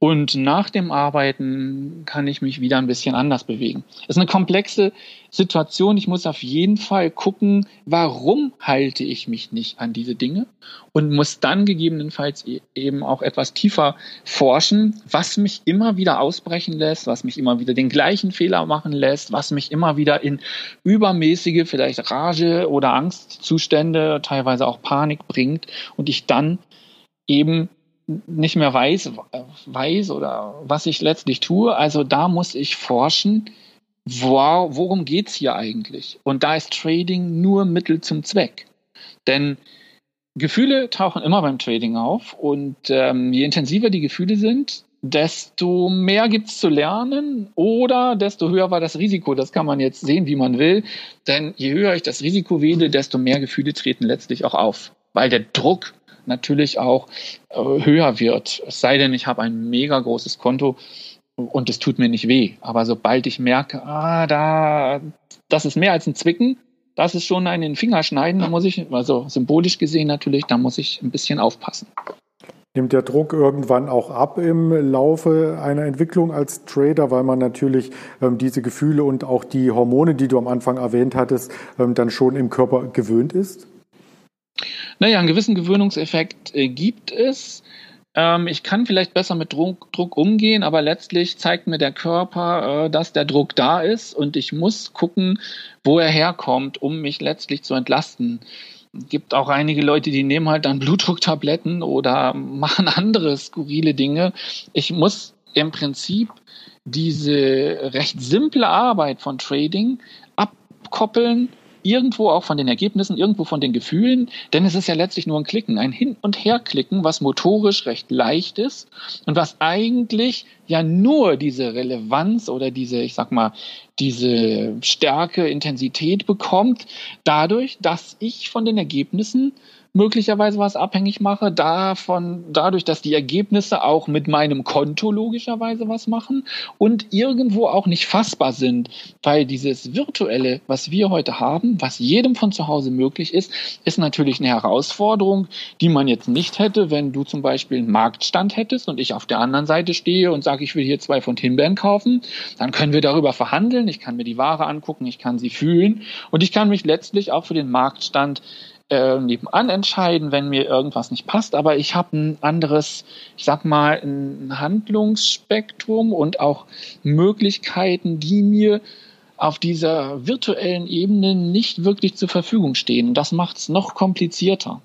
und nach dem Arbeiten kann ich mich wieder ein bisschen anders bewegen. Es ist eine komplexe Situation. Ich muss auf jeden Fall gucken, warum halte ich mich nicht an diese Dinge und muss dann gegebenenfalls e-, eben auch etwas tiefer forschen, was mich immer wieder ausbrechen lässt, was mich immer wieder den gleichen Fehler machen lässt, was mich immer wieder in übermäßige, vielleicht Rage oder Angstzustände, teilweise auch Panik bringt und ich dann eben nicht mehr weiß, weiß oder was ich letztlich tue. Also da muss ich forschen, worum geht's hier eigentlich? Und da ist Trading nur Mittel zum Zweck. Denn Gefühle tauchen immer beim Trading auf und ähm, je intensiver die Gefühle sind, desto mehr gibt's zu lernen oder desto höher war das Risiko. Das kann man jetzt sehen, wie man will. Denn je höher ich das Risiko wähle, desto mehr Gefühle treten letztlich auch auf. Weil der Druck natürlich auch äh, höher wird. Es sei denn, ich habe ein mega großes Konto und es tut mir nicht weh. Aber sobald ich merke, ah, da, das ist mehr als ein Zwicken, das ist schon ein in Finger schneiden, da muss ich, also symbolisch gesehen natürlich, da muss ich ein bisschen aufpassen. Nimmt der Druck irgendwann auch ab im Laufe einer Entwicklung als Trader, weil man natürlich ähm, diese Gefühle und auch die Hormone, die du am Anfang erwähnt hattest, ähm, dann schon im Körper gewöhnt ist? Naja, einen gewissen Gewöhnungseffekt äh, gibt es. Ähm, ich kann vielleicht besser mit Druck, Druck, umgehen, aber letztlich zeigt mir der Körper, äh, dass der Druck da ist und ich muss gucken, wo er herkommt, um mich letztlich zu entlasten. Es gibt auch einige Leute, die nehmen halt dann Blutdrucktabletten oder machen andere skurrile Dinge. Ich muss im Prinzip diese recht simple Arbeit von Trading abkoppeln irgendwo auch von den Ergebnissen, irgendwo von den Gefühlen, denn es ist ja letztlich nur ein Klicken, ein Hin- und Herklicken, was motorisch recht leicht ist und was eigentlich ja nur diese Relevanz oder diese, ich sag mal, diese Stärke, Intensität bekommt, dadurch, dass ich von den Ergebnissen möglicherweise was abhängig mache, davon, dadurch, dass die Ergebnisse auch mit meinem Konto logischerweise was machen und irgendwo auch nicht fassbar sind, weil dieses virtuelle, was wir heute haben, was jedem von zu Hause möglich ist, ist natürlich eine Herausforderung, die man jetzt nicht hätte, wenn du zum Beispiel einen Marktstand hättest und ich auf der anderen Seite stehe und sage, ich will hier zwei von Himbeeren kaufen, dann können wir darüber verhandeln, ich kann mir die Ware angucken, ich kann sie fühlen und ich kann mich letztlich auch für den Marktstand äh, nebenan entscheiden, wenn mir irgendwas nicht passt, aber ich habe ein anderes, ich sag mal, ein Handlungsspektrum und auch Möglichkeiten, die mir auf dieser virtuellen Ebene nicht wirklich zur Verfügung stehen. Das macht es noch komplizierter.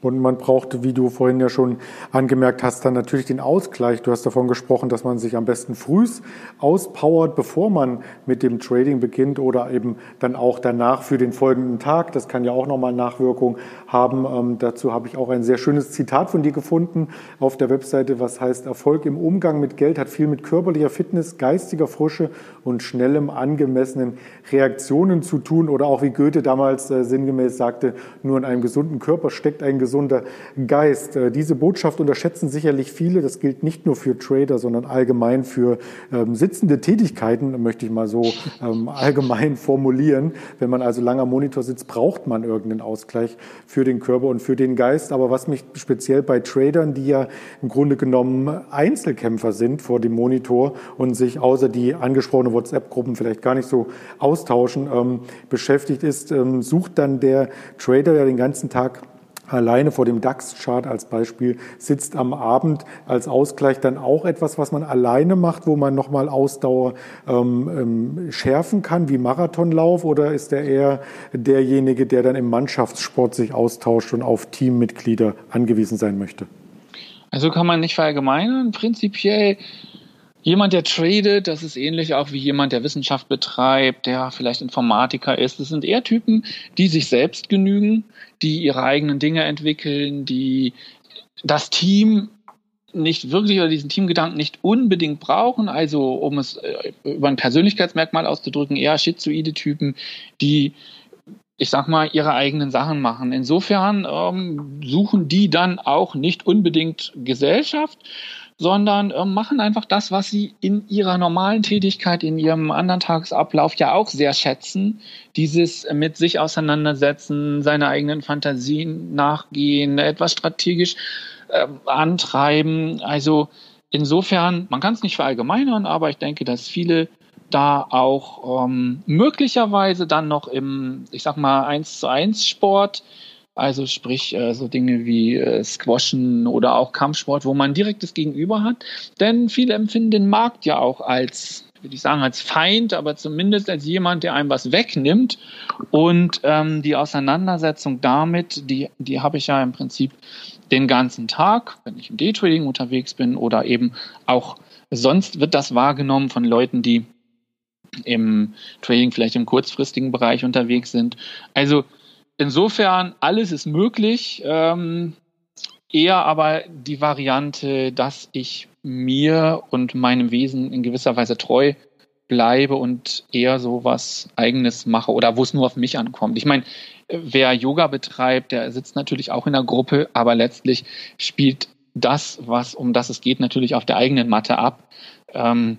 Und man braucht, wie du vorhin ja schon angemerkt hast, dann natürlich den Ausgleich. Du hast davon gesprochen, dass man sich am besten frühs auspowert, bevor man mit dem Trading beginnt oder eben dann auch danach für den folgenden Tag. Das kann ja auch nochmal Nachwirkung haben. Ähm, dazu habe ich auch ein sehr schönes Zitat von dir gefunden auf der Webseite, was heißt, Erfolg im Umgang mit Geld hat viel mit körperlicher Fitness, geistiger Frische und schnellem, angemessenen Reaktionen zu tun. Oder auch wie Goethe damals äh, sinngemäß sagte, nur in einem gesunden Körper steckt ein gesunder Geist. Äh, diese Botschaft unterschätzen sicherlich viele. Das gilt nicht nur für Trader, sondern allgemein für ähm, sitzende Tätigkeiten, möchte ich mal so ähm, allgemein formulieren. Wenn man also lange am Monitor sitzt, braucht man irgendeinen Ausgleich für den Körper und für den Geist. Aber was mich speziell bei Tradern, die ja im Grunde genommen Einzelkämpfer sind vor dem Monitor und sich außer die angesprochene WhatsApp-Gruppen vielleicht gar nicht so austauschen, ähm, beschäftigt ist, ähm, sucht dann der Trader ja den ganzen Tag alleine vor dem DAX-Chart als Beispiel sitzt am Abend als Ausgleich dann auch etwas, was man alleine macht, wo man nochmal Ausdauer ähm, ähm, schärfen kann, wie Marathonlauf, oder ist er eher derjenige, der dann im Mannschaftssport sich austauscht und auf Teammitglieder angewiesen sein möchte? Also kann man nicht verallgemeinern. Prinzipiell Jemand, der tradet, das ist ähnlich auch wie jemand, der Wissenschaft betreibt, der vielleicht Informatiker ist. Das sind eher Typen, die sich selbst genügen, die ihre eigenen Dinge entwickeln, die das Team nicht wirklich oder diesen Teamgedanken nicht unbedingt brauchen, also um es äh, über ein Persönlichkeitsmerkmal auszudrücken, eher schizoide Typen, die ich sag mal, ihre eigenen Sachen machen. Insofern ähm, suchen die dann auch nicht unbedingt Gesellschaft, sondern äh, machen einfach das, was sie in ihrer normalen Tätigkeit, in ihrem anderen Tagesablauf ja auch sehr schätzen. Dieses mit sich auseinandersetzen, seine eigenen Fantasien nachgehen, etwas strategisch äh, antreiben. Also insofern, man kann es nicht verallgemeinern, aber ich denke, dass viele da auch ähm, möglicherweise dann noch im, ich sag mal, eins zu eins Sport also sprich äh, so Dinge wie äh, Squashen oder auch Kampfsport, wo man direktes Gegenüber hat. Denn viele empfinden den Markt ja auch als würde ich sagen, als Feind, aber zumindest als jemand, der einem was wegnimmt. Und ähm, die Auseinandersetzung damit, die, die habe ich ja im Prinzip den ganzen Tag, wenn ich im Daytrading unterwegs bin oder eben auch sonst wird das wahrgenommen von Leuten, die im Trading vielleicht im kurzfristigen Bereich unterwegs sind. Also insofern, alles ist möglich. Ähm, eher aber die Variante, dass ich mir und meinem Wesen in gewisser Weise treu bleibe und eher so was Eigenes mache oder wo es nur auf mich ankommt. Ich meine, wer Yoga betreibt, der sitzt natürlich auch in der Gruppe, aber letztlich spielt das, was um das es geht, natürlich auf der eigenen Matte ab, ähm,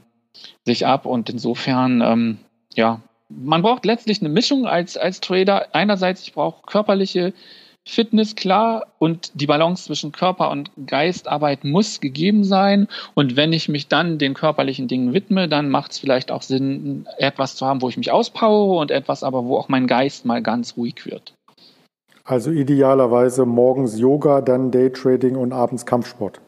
sich ab und insofern, ähm, ja, man braucht letztlich eine Mischung als, als Trader. Einerseits, ich brauche körperliche Fitness, klar, und die Balance zwischen Körper und Geistarbeit muss gegeben sein. Und wenn ich mich dann den körperlichen Dingen widme, dann macht es vielleicht auch Sinn, etwas zu haben, wo ich mich auspowere und etwas aber, wo auch mein Geist mal ganz ruhig wird. Also idealerweise morgens Yoga, dann Daytrading und abends Kampfsport.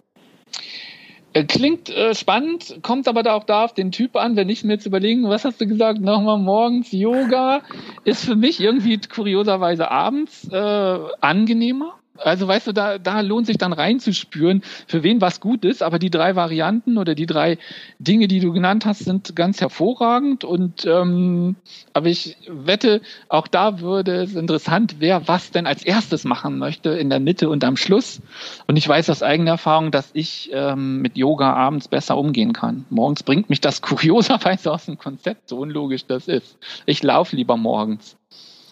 Äh, klingt äh, spannend, kommt aber da auch da auf den Typ an, wenn ich mir jetzt überlegen, was hast du gesagt, nochmal morgens Yoga, ist für mich irgendwie kurioserweise abends äh, angenehmer. Also weißt du, da, da lohnt sich dann reinzuspüren, für wen was gut ist. Aber die drei Varianten oder die drei Dinge, die du genannt hast, sind ganz hervorragend. Und ähm, aber ich wette, auch da würde es interessant, wer was denn als erstes machen möchte, in der Mitte und am Schluss. Und ich weiß aus eigener Erfahrung, dass ich ähm, mit Yoga abends besser umgehen kann. Morgens bringt mich das kurioserweise aus dem Konzept, so unlogisch das ist. Ich laufe lieber morgens.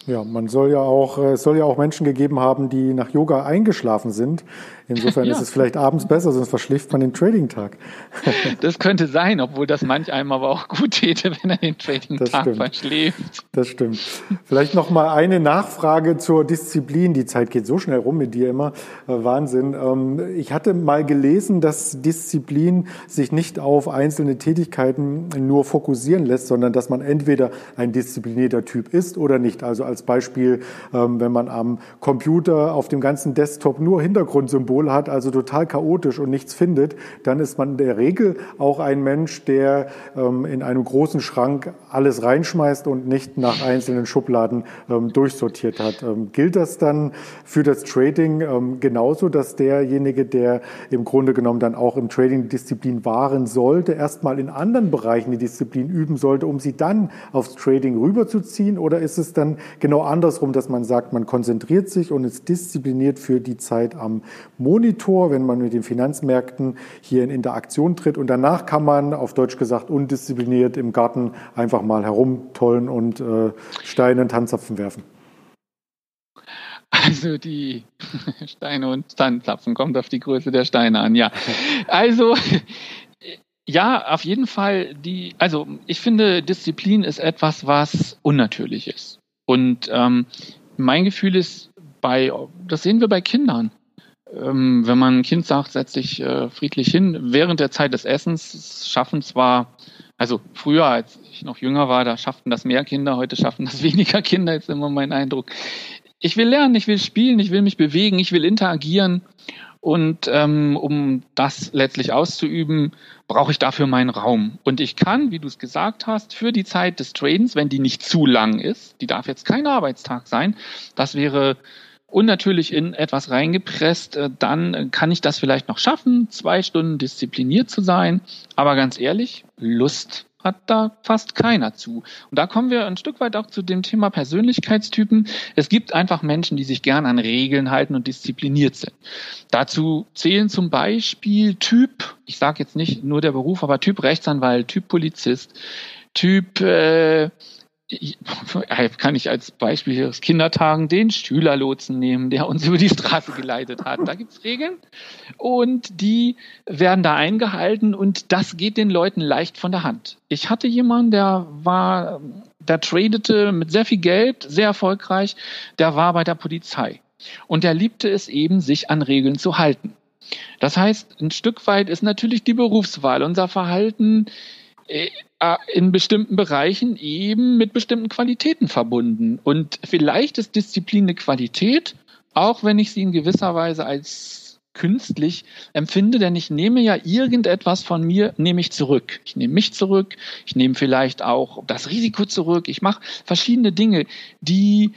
Ja, man soll ja auch, äh, es soll ja auch Menschen gegeben haben, die nach Yoga eingeschlafen sind. Insofern ja. ist es vielleicht abends besser, sonst verschläft man den Trading-Tag. das könnte sein, obwohl das manch einem aber auch gut täte, wenn er den Trading-Tag verschläft. Das stimmt. Vielleicht noch mal eine Nachfrage zur Disziplin. Die Zeit geht so schnell rum mit dir immer. Äh, Wahnsinn. Ähm, ich hatte mal gelesen, dass Disziplin sich nicht auf einzelne Tätigkeiten nur fokussieren lässt, sondern dass man entweder ein disziplinierter Typ ist oder nicht. Also als als Beispiel, ähm, wenn man am Computer auf dem ganzen Desktop nur Hintergrundsymbole hat, also total chaotisch und nichts findet, dann ist man in der Regel auch ein Mensch, der ähm, in einem großen Schrank alles reinschmeißt und nicht nach einzelnen Schubladen ähm, durchsortiert hat. Gilt das dann für das Trading genauso, dass derjenige, der im Grunde genommen dann auch im Trading Disziplin wahren sollte, erstmal in anderen Bereichen die Disziplin üben sollte, um sie dann aufs Trading rüberzuziehen? Oder ist es dann genau andersrum, dass man sagt, man konzentriert sich und ist diszipliniert für die Zeit am Monitor, wenn man mit den Finanzmärkten hier in Interaktion tritt und danach kann man, auf Deutsch gesagt, undiszipliniert im Garten einfach mal herumtollen und äh, Steine und Tanzapfen werfen? Also die Steine und Tanzapfen kommt auf die Größe der Steine an, ja. Also ja, auf jeden Fall die, also ich finde, Disziplin ist etwas, was unnatürlich ist. Und ähm, mein Gefühl ist bei, das sehen wir bei Kindern. Ähm, wenn man ein Kind sagt, setz dich äh, friedlich hin, während der Zeit des Essens schaffen zwar, also früher, als ich noch jünger war, da schafften das mehr Kinder, heute schaffen das weniger Kinder, ist immer mein Eindruck. Ich will lernen, ich will spielen, ich will mich bewegen, ich will interagieren. Und ähm, um das letztlich auszuüben, brauche ich dafür meinen Raum. Und ich kann, wie du es gesagt hast, für die Zeit des Tradens, wenn die nicht zu lang ist, die darf jetzt kein Arbeitstag sein, das wäre unnatürlich in etwas reingepresst, äh, dann kann ich das vielleicht noch schaffen, zwei Stunden diszipliniert zu sein. Aber ganz ehrlich, Lust hat da fast keiner zu. Und da kommen wir ein Stück weit auch zu dem Thema Persönlichkeitstypen. Es gibt einfach Menschen, die sich gern an Regeln halten und diszipliniert sind. Dazu zählen zum Beispiel Typ, ich sage jetzt nicht nur der Beruf, aber Typ Rechtsanwalt, Typ Polizist, Typ äh, kann ich als Beispiel aus Kindertagen den Schülerlotsen nehmen, der uns über die Straße geleitet hat. Da gibt's Regeln und die werden da eingehalten und das geht den Leuten leicht von der Hand. Ich hatte jemanden, der war, der tradete mit sehr viel Geld, sehr erfolgreich, der war bei der Polizei und der liebte es eben, sich an Regeln zu halten. Das heißt, ein Stück weit ist natürlich die Berufswahl, unser Verhalten in bestimmten Bereichen eben mit bestimmten Qualitäten verbunden. Und vielleicht ist Disziplin eine Qualität, auch wenn ich sie in gewisser Weise als künstlich empfinde, denn ich nehme ja irgendetwas von mir, nehme ich zurück. Ich nehme mich zurück, ich nehme vielleicht auch das Risiko zurück, ich mache verschiedene Dinge, die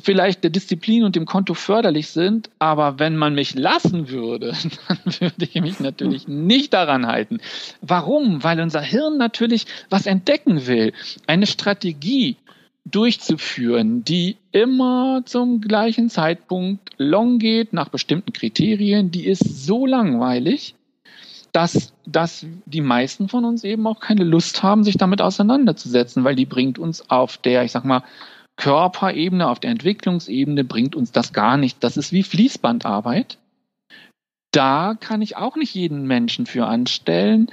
vielleicht der Disziplin und dem Konto förderlich sind, aber wenn man mich lassen würde, dann würde ich mich natürlich nicht daran halten. Warum? Weil unser Hirn natürlich was entdecken will, eine Strategie durchzuführen, die immer zum gleichen Zeitpunkt long geht, nach bestimmten Kriterien, die ist so langweilig, dass, dass die meisten von uns eben auch keine Lust haben, sich damit auseinanderzusetzen, weil die bringt uns auf der, ich sag mal, Körperebene, auf der Entwicklungsebene bringt uns das gar nicht. Das ist wie Fließbandarbeit. Da kann ich auch nicht jeden Menschen für anstellen,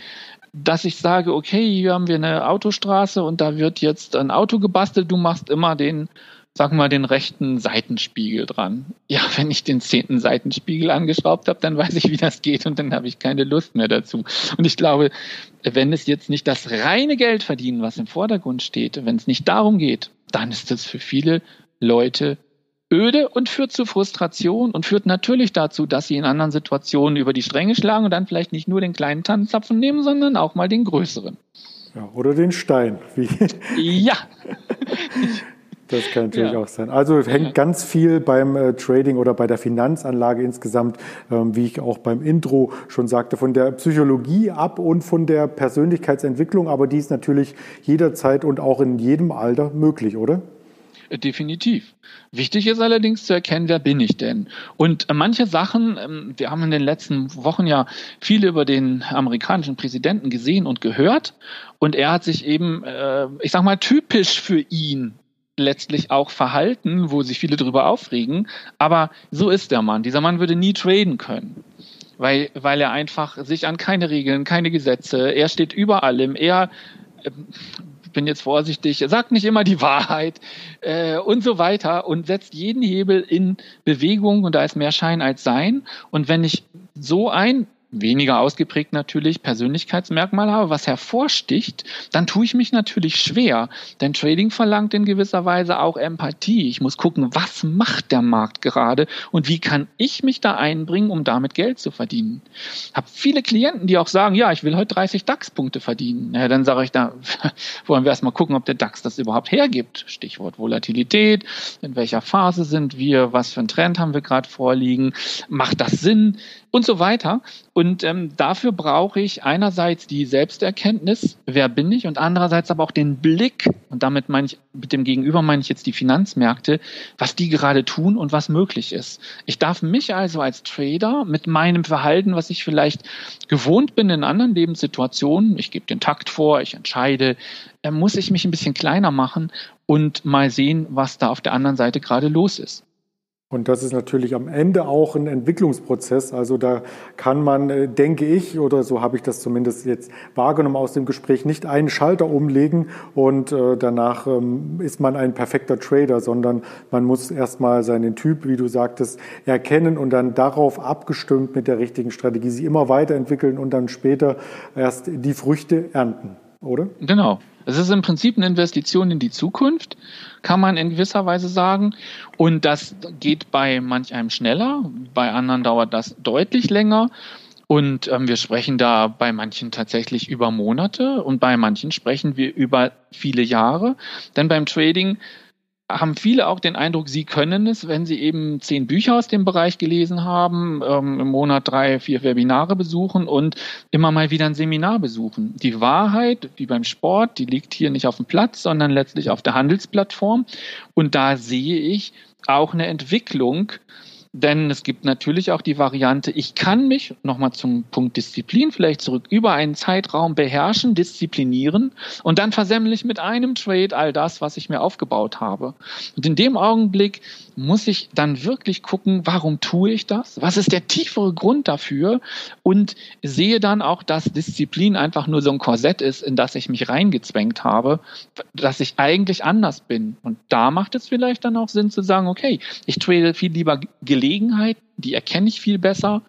dass ich sage, okay, hier haben wir eine Autostraße und da wird jetzt ein Auto gebastelt, du machst immer den, sag mal, den rechten Seitenspiegel dran. Ja, wenn ich den zehnten Seitenspiegel angeschraubt habe, dann weiß ich, wie das geht und dann habe ich keine Lust mehr dazu. Und ich glaube, wenn es jetzt nicht das reine Geld verdienen, was im Vordergrund steht, wenn es nicht darum geht, dann ist das für viele Leute öde und führt zu Frustration und führt natürlich dazu, dass sie in anderen Situationen über die Stränge schlagen und dann vielleicht nicht nur den kleinen Tannenzapfen nehmen, sondern auch mal den größeren. Ja, oder den Stein. Wie ja. Das kann natürlich ja. auch sein. Also hängt ganz viel beim äh, Trading oder bei der Finanzanlage insgesamt, ähm, wie ich auch beim Intro schon sagte, von der Psychologie ab und von der Persönlichkeitsentwicklung. Aber die ist natürlich jederzeit und auch in jedem Alter möglich, oder? Äh, definitiv. Wichtig ist allerdings zu erkennen, wer bin ich denn? Und äh, manche Sachen, ähm, wir haben in den letzten Wochen ja viel über den amerikanischen Präsidenten gesehen und gehört. Und er hat sich eben, ich sag mal, typisch für ihn letztlich auch verhalten, wo sich viele darüber aufregen. Aber so ist der Mann. Dieser Mann würde nie traden können. Weil, weil er einfach sich an keine Regeln, keine Gesetze, er steht über allem, er, äh, bin jetzt vorsichtig, sagt nicht immer die Wahrheit äh, und so weiter und setzt jeden Hebel in Bewegung und da ist mehr Schein als Sein. Und wenn ich so ein weniger ausgeprägt natürlich Persönlichkeitsmerkmal habe, was hervorsticht, dann tue ich mich natürlich schwer. Denn Trading verlangt in gewisser Weise auch Empathie. Ich muss gucken, was macht der Markt gerade und wie kann ich mich da einbringen, um damit Geld zu verdienen. Ich habe viele Klienten, die auch sagen, ja, ich will heute 30 DAX-Punkte verdienen. Ja, dann sage ich da, wollen wir erstmal gucken, ob der DAX das überhaupt hergibt. Stichwort Volatilität, in welcher Phase sind wir, was für einen Trend haben wir gerade vorliegen, macht das Sinn? Und so weiter. Und ähm, dafür brauche ich einerseits die Selbsterkenntnis, wer bin ich, und andererseits aber auch den Blick, und damit meine ich, mit dem Gegenüber meine ich jetzt die Finanzmärkte, was die gerade tun und was möglich ist. Ich darf mich also als Trader mit meinem Verhalten, was ich vielleicht gewohnt bin in anderen Lebenssituationen, ich gebe den Takt vor, ich entscheide, äh, muss ich mich ein bisschen kleiner machen und mal sehen, was da auf der anderen Seite gerade los ist. Und das ist natürlich am Ende auch ein Entwicklungsprozess. Also da kann man, äh, denke ich, oder so habe ich das zumindest jetzt wahrgenommen aus dem Gespräch, nicht einen Schalter umlegen und äh, danach ähm, ist man ein perfekter Trader, sondern man muss erstmal seinen Typ, wie du sagtest, erkennen und dann darauf abgestimmt mit der richtigen Strategie sie immer weiterentwickeln und dann später erst die Früchte ernten, oder? Genau. Es ist im Prinzip eine Investition in die Zukunft, kann man in gewisser Weise sagen. Und das geht bei manch einem schneller, bei anderen dauert das deutlich länger. Und ähm, wir sprechen da bei manchen tatsächlich über Monate und bei manchen sprechen wir über viele Jahre. Denn beim Trading haben viele auch den Eindruck, sie können es, wenn sie eben zehn Bücher aus dem Bereich gelesen haben, ähm, im Monat drei, vier Webinare besuchen und immer mal wieder ein Seminar besuchen. Die Wahrheit, wie beim Sport, die liegt hier nicht auf dem Platz, sondern letztlich auf der Handelsplattform. Und da sehe ich auch eine Entwicklung, denn es gibt natürlich auch die Variante, ich kann mich, nochmal zum Punkt Disziplin vielleicht zurück, über einen Zeitraum beherrschen, disziplinieren und dann versemmle ich mit einem Trade all das, was ich mir aufgebaut habe. Und in dem Augenblick muss ich dann wirklich gucken, warum tue ich das? Was ist der tiefere Grund dafür? Und sehe dann auch, dass Disziplin einfach nur so ein Korsett ist, in das ich mich reingezwängt habe, dass ich eigentlich anders bin. Und da macht es vielleicht dann auch Sinn zu sagen, okay, ich trade viel lieber Gelegenheit, die erkenne ich viel besser.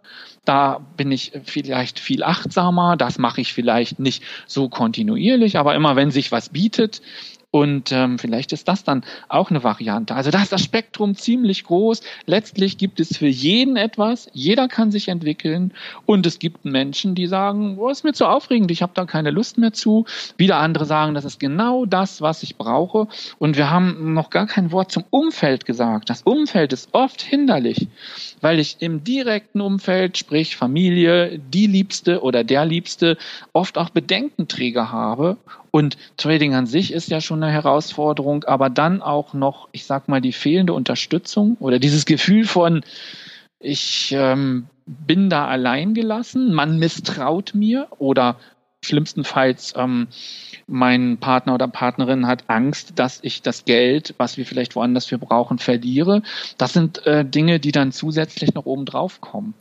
Da bin ich vielleicht viel achtsamer. Das mache ich vielleicht nicht so kontinuierlich, aber immer wenn sich was bietet, und ähm, vielleicht ist das dann auch eine Variante. Also da ist das Spektrum ziemlich groß. Letztlich gibt es für jeden etwas. Jeder kann sich entwickeln. Und es gibt Menschen, die sagen, oh, ist mir zu aufregend, ich habe da keine Lust mehr zu. Wieder andere sagen, das ist genau das, was ich brauche. Und wir haben noch gar kein Wort zum Umfeld gesagt. Das Umfeld ist oft hinderlich, weil ich im direkten Umfeld, sprich Familie, die Liebste oder der Liebste, oft auch Bedenkenträger habe. Und Trading an sich ist ja schon eine Herausforderung, aber dann auch noch, ich sag mal, die fehlende Unterstützung oder dieses Gefühl von, ich ähm, bin da allein gelassen, man misstraut mir oder schlimmstenfalls ähm, mein Partner oder Partnerin hat Angst, dass ich das Geld, was wir vielleicht woanders für brauchen, verliere. Das sind äh, Dinge, die dann zusätzlich noch oben drauf kommen.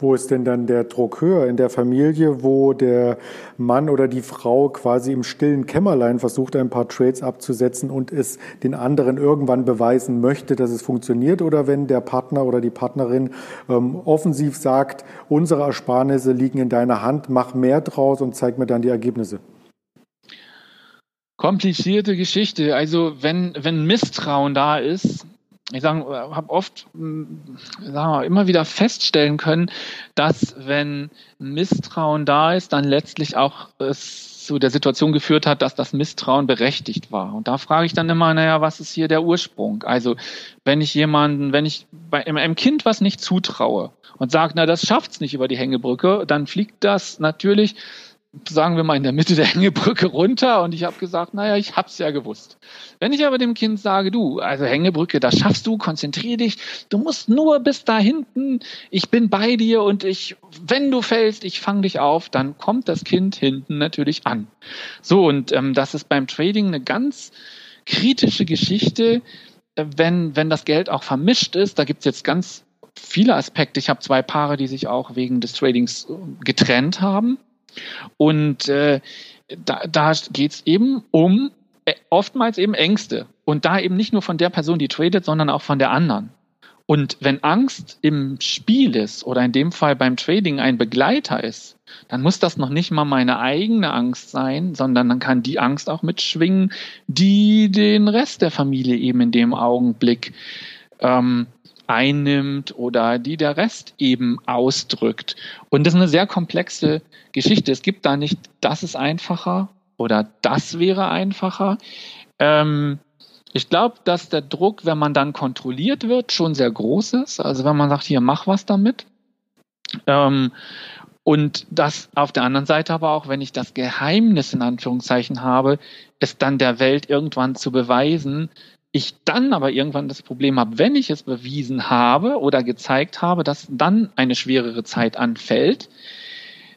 Wo ist denn dann der Druck höher? In der Familie, wo der Mann oder die Frau quasi im stillen Kämmerlein versucht, ein paar Trades abzusetzen und es den anderen irgendwann beweisen möchte, dass es funktioniert? Oder wenn der Partner oder die Partnerin ähm, offensiv sagt, unsere Ersparnisse liegen in deiner Hand, mach mehr draus und zeig mir dann die Ergebnisse? Komplizierte Geschichte. Also wenn, wenn Misstrauen da ist, ich habe oft hm, sagen wir, immer wieder feststellen können, dass wenn Misstrauen da ist, dann letztlich auch es zu der Situation geführt hat, dass das Misstrauen berechtigt war. Und da frage ich dann immer, naja, was ist hier der Ursprung? Also wenn ich jemanden, wenn ich bei einem Kind was nicht zutraue und sage, na, das schafft's nicht über die Hängebrücke, dann fliegt das natürlich sagen wir mal, in der Mitte der Hängebrücke runter und ich habe gesagt, naja, ich hab's ja gewusst. Wenn ich aber dem Kind sage, du, also Hängebrücke, das schaffst du, konzentrier dich, du musst nur bis da hinten, ich bin bei dir und ich, wenn du fällst, ich fang dich auf, dann kommt das Kind hinten natürlich an. So, und ähm, das ist beim Trading eine ganz kritische Geschichte, äh, wenn, wenn das Geld auch vermischt ist. Da gibt's jetzt ganz viele Aspekte. Ich habe zwei Paare, die sich auch wegen des Tradings äh, getrennt haben. Und äh, da, da geht es eben um äh, oftmals eben Ängste. Und da eben nicht nur von der Person, die tradet, sondern auch von der anderen. Und wenn Angst im Spiel ist oder in dem Fall beim Trading ein Begleiter ist, dann muss das noch nicht mal meine eigene Angst sein, sondern dann kann die Angst auch mitschwingen, die den Rest der Familie eben in dem Augenblick ähm, einnimmt oder die der Rest eben ausdrückt. Und das ist eine sehr komplexe Geschichte. Es gibt da nicht, das ist einfacher oder das wäre einfacher. Ähm, ich glaube, dass der Druck, wenn man dann kontrolliert wird, schon sehr groß ist. Also wenn man sagt, hier mach was damit. Ähm, und das auf der anderen Seite aber auch, wenn ich das Geheimnis in Anführungszeichen habe, es dann der Welt irgendwann zu beweisen, ich dann aber irgendwann das Problem habe, wenn ich es bewiesen habe oder gezeigt habe, dass dann eine schwerere Zeit anfällt,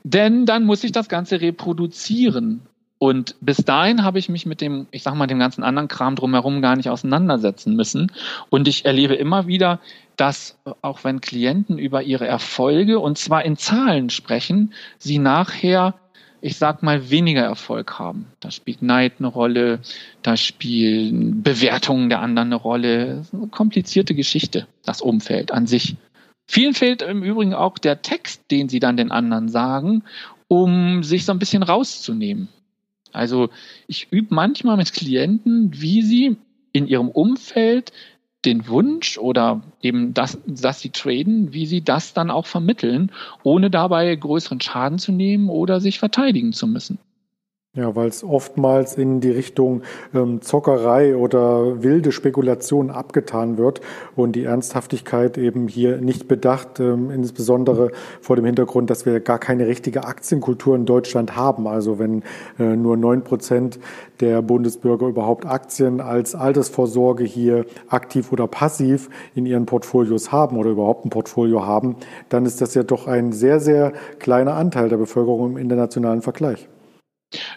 denn dann muss ich das Ganze reproduzieren. Und bis dahin habe ich mich mit dem, ich sag mal, dem ganzen anderen Kram drumherum gar nicht auseinandersetzen müssen. Und ich erlebe immer wieder, dass auch wenn Klienten über ihre Erfolge und zwar in Zahlen sprechen, sie nachher ich sag mal, weniger Erfolg haben. Da spielt Neid eine Rolle, da spielen Bewertungen der anderen eine Rolle. Eine komplizierte Geschichte, das Umfeld an sich. Vielen fehlt im Übrigen auch der Text, den sie dann den anderen sagen, um sich so ein bisschen rauszunehmen. Also ich übe manchmal mit Klienten, wie sie in ihrem Umfeld den Wunsch oder eben das, dass sie traden, wie sie das dann auch vermitteln, ohne dabei größeren Schaden zu nehmen oder sich verteidigen zu müssen. Ja, weil es oftmals in die Richtung ähm, Zockerei oder wilde Spekulation abgetan wird und die Ernsthaftigkeit eben hier nicht bedacht, ähm, insbesondere vor dem Hintergrund, dass wir gar keine richtige Aktienkultur in Deutschland haben. Also wenn äh, nur neun Prozent der Bundesbürger überhaupt Aktien als Altersvorsorge hier aktiv oder passiv in ihren Portfolios haben oder überhaupt ein Portfolio haben, dann ist das ja doch ein sehr, sehr kleiner Anteil der Bevölkerung im internationalen Vergleich.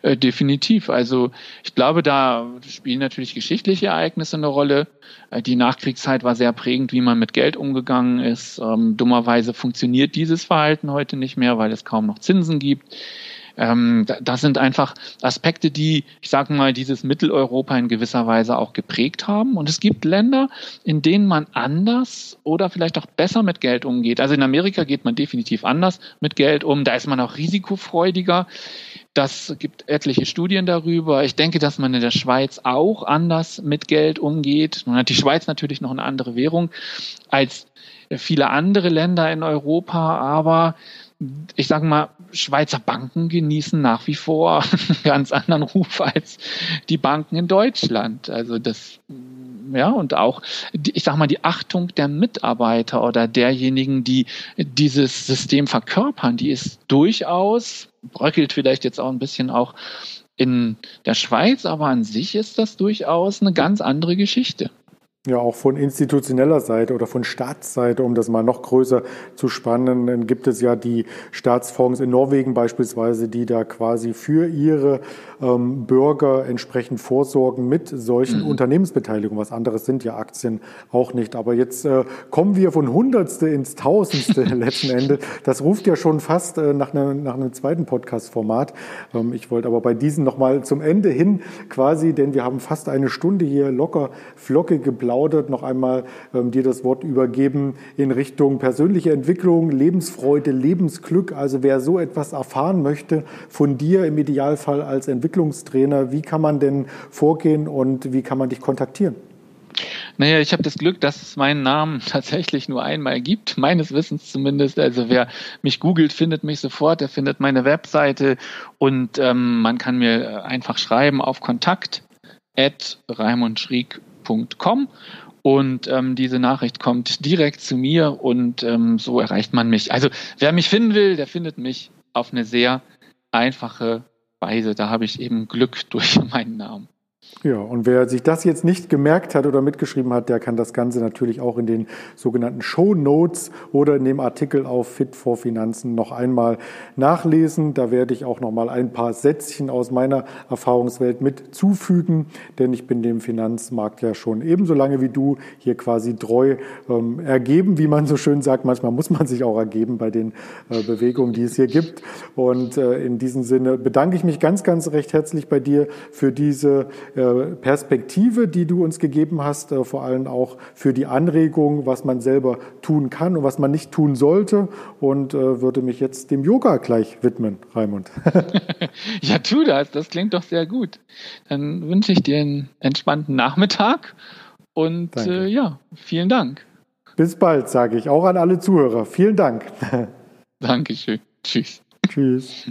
Äh, definitiv. Also ich glaube, da spielen natürlich geschichtliche Ereignisse eine Rolle. Äh, die Nachkriegszeit war sehr prägend, wie man mit Geld umgegangen ist. Ähm, dummerweise funktioniert dieses Verhalten heute nicht mehr, weil es kaum noch Zinsen gibt. Ähm, das sind einfach Aspekte, die, ich sage mal, dieses Mitteleuropa in gewisser Weise auch geprägt haben. Und es gibt Länder, in denen man anders oder vielleicht auch besser mit Geld umgeht. Also in Amerika geht man definitiv anders mit Geld um. Da ist man auch risikofreudiger. Das gibt etliche Studien darüber. Ich denke, dass man in der Schweiz auch anders mit Geld umgeht. Man hat die Schweiz natürlich noch eine andere Währung als viele andere Länder in Europa, aber ich sage mal, Schweizer Banken genießen nach wie vor einen ganz anderen Ruf als die Banken in Deutschland. Also das, ja, und auch, ich sage mal, die Achtung der Mitarbeiter oder derjenigen, die dieses System verkörpern, die ist durchaus, bröckelt vielleicht jetzt auch ein bisschen auch in der Schweiz, aber an sich ist das durchaus eine ganz andere Geschichte. Ja, auch von institutioneller Seite oder von Staatsseite, um das mal noch größer zu spannen, gibt es ja die Staatsfonds in Norwegen beispielsweise, die da quasi für ihre ähm, Bürger entsprechend vorsorgen mit solchen mhm. Unternehmensbeteiligungen. Was anderes sind ja Aktien auch nicht. Aber jetzt äh, kommen wir von Hundertste ins Tausendste letzten Endes. Das ruft ja schon fast äh, nach, einer, nach einem zweiten Podcast-Format. Ähm, ich wollte aber bei diesen nochmal zum Ende hin quasi, denn wir haben fast eine Stunde hier locker flockig geplaudert noch einmal ähm, dir das Wort übergeben in Richtung persönliche Entwicklung, Lebensfreude, Lebensglück. Also wer so etwas erfahren möchte von dir im Idealfall als Entwicklungstrainer, wie kann man denn vorgehen und wie kann man dich kontaktieren? Naja, ich habe das Glück, dass es meinen Namen tatsächlich nur einmal gibt, meines Wissens zumindest. Also wer mich googelt, findet mich sofort, er findet meine Webseite und ähm, man kann mir einfach schreiben auf Kontakt at und ähm, diese Nachricht kommt direkt zu mir und ähm, so erreicht man mich. Also wer mich finden will, der findet mich auf eine sehr einfache Weise. Da habe ich eben Glück durch meinen Namen. Ja, und wer sich das jetzt nicht gemerkt hat oder mitgeschrieben hat, der kann das Ganze natürlich auch in den sogenannten Show Notes oder in dem Artikel auf Fit for Finanzen noch einmal nachlesen. Da werde ich auch noch mal ein paar Sätzchen aus meiner Erfahrungswelt mit zufügen, denn ich bin dem Finanzmarkt ja schon ebenso lange wie du hier quasi treu ähm, ergeben, wie man so schön sagt. Manchmal muss man sich auch ergeben bei den äh, Bewegungen, die es hier gibt. Und äh, in diesem Sinne bedanke ich mich ganz, ganz recht herzlich bei dir für diese äh, Perspektive, die du uns gegeben hast, äh, vor allem auch für die Anregung, was man selber tun kann und was man nicht tun sollte. Und äh, würde mich jetzt dem Yoga gleich widmen, Raimund. ja, tu das. Das klingt doch sehr gut. Dann wünsche ich dir einen entspannten Nachmittag und äh, ja, vielen Dank. Bis bald, sage ich auch an alle Zuhörer. Vielen Dank. Dankeschön. Tschüss. Tschüss.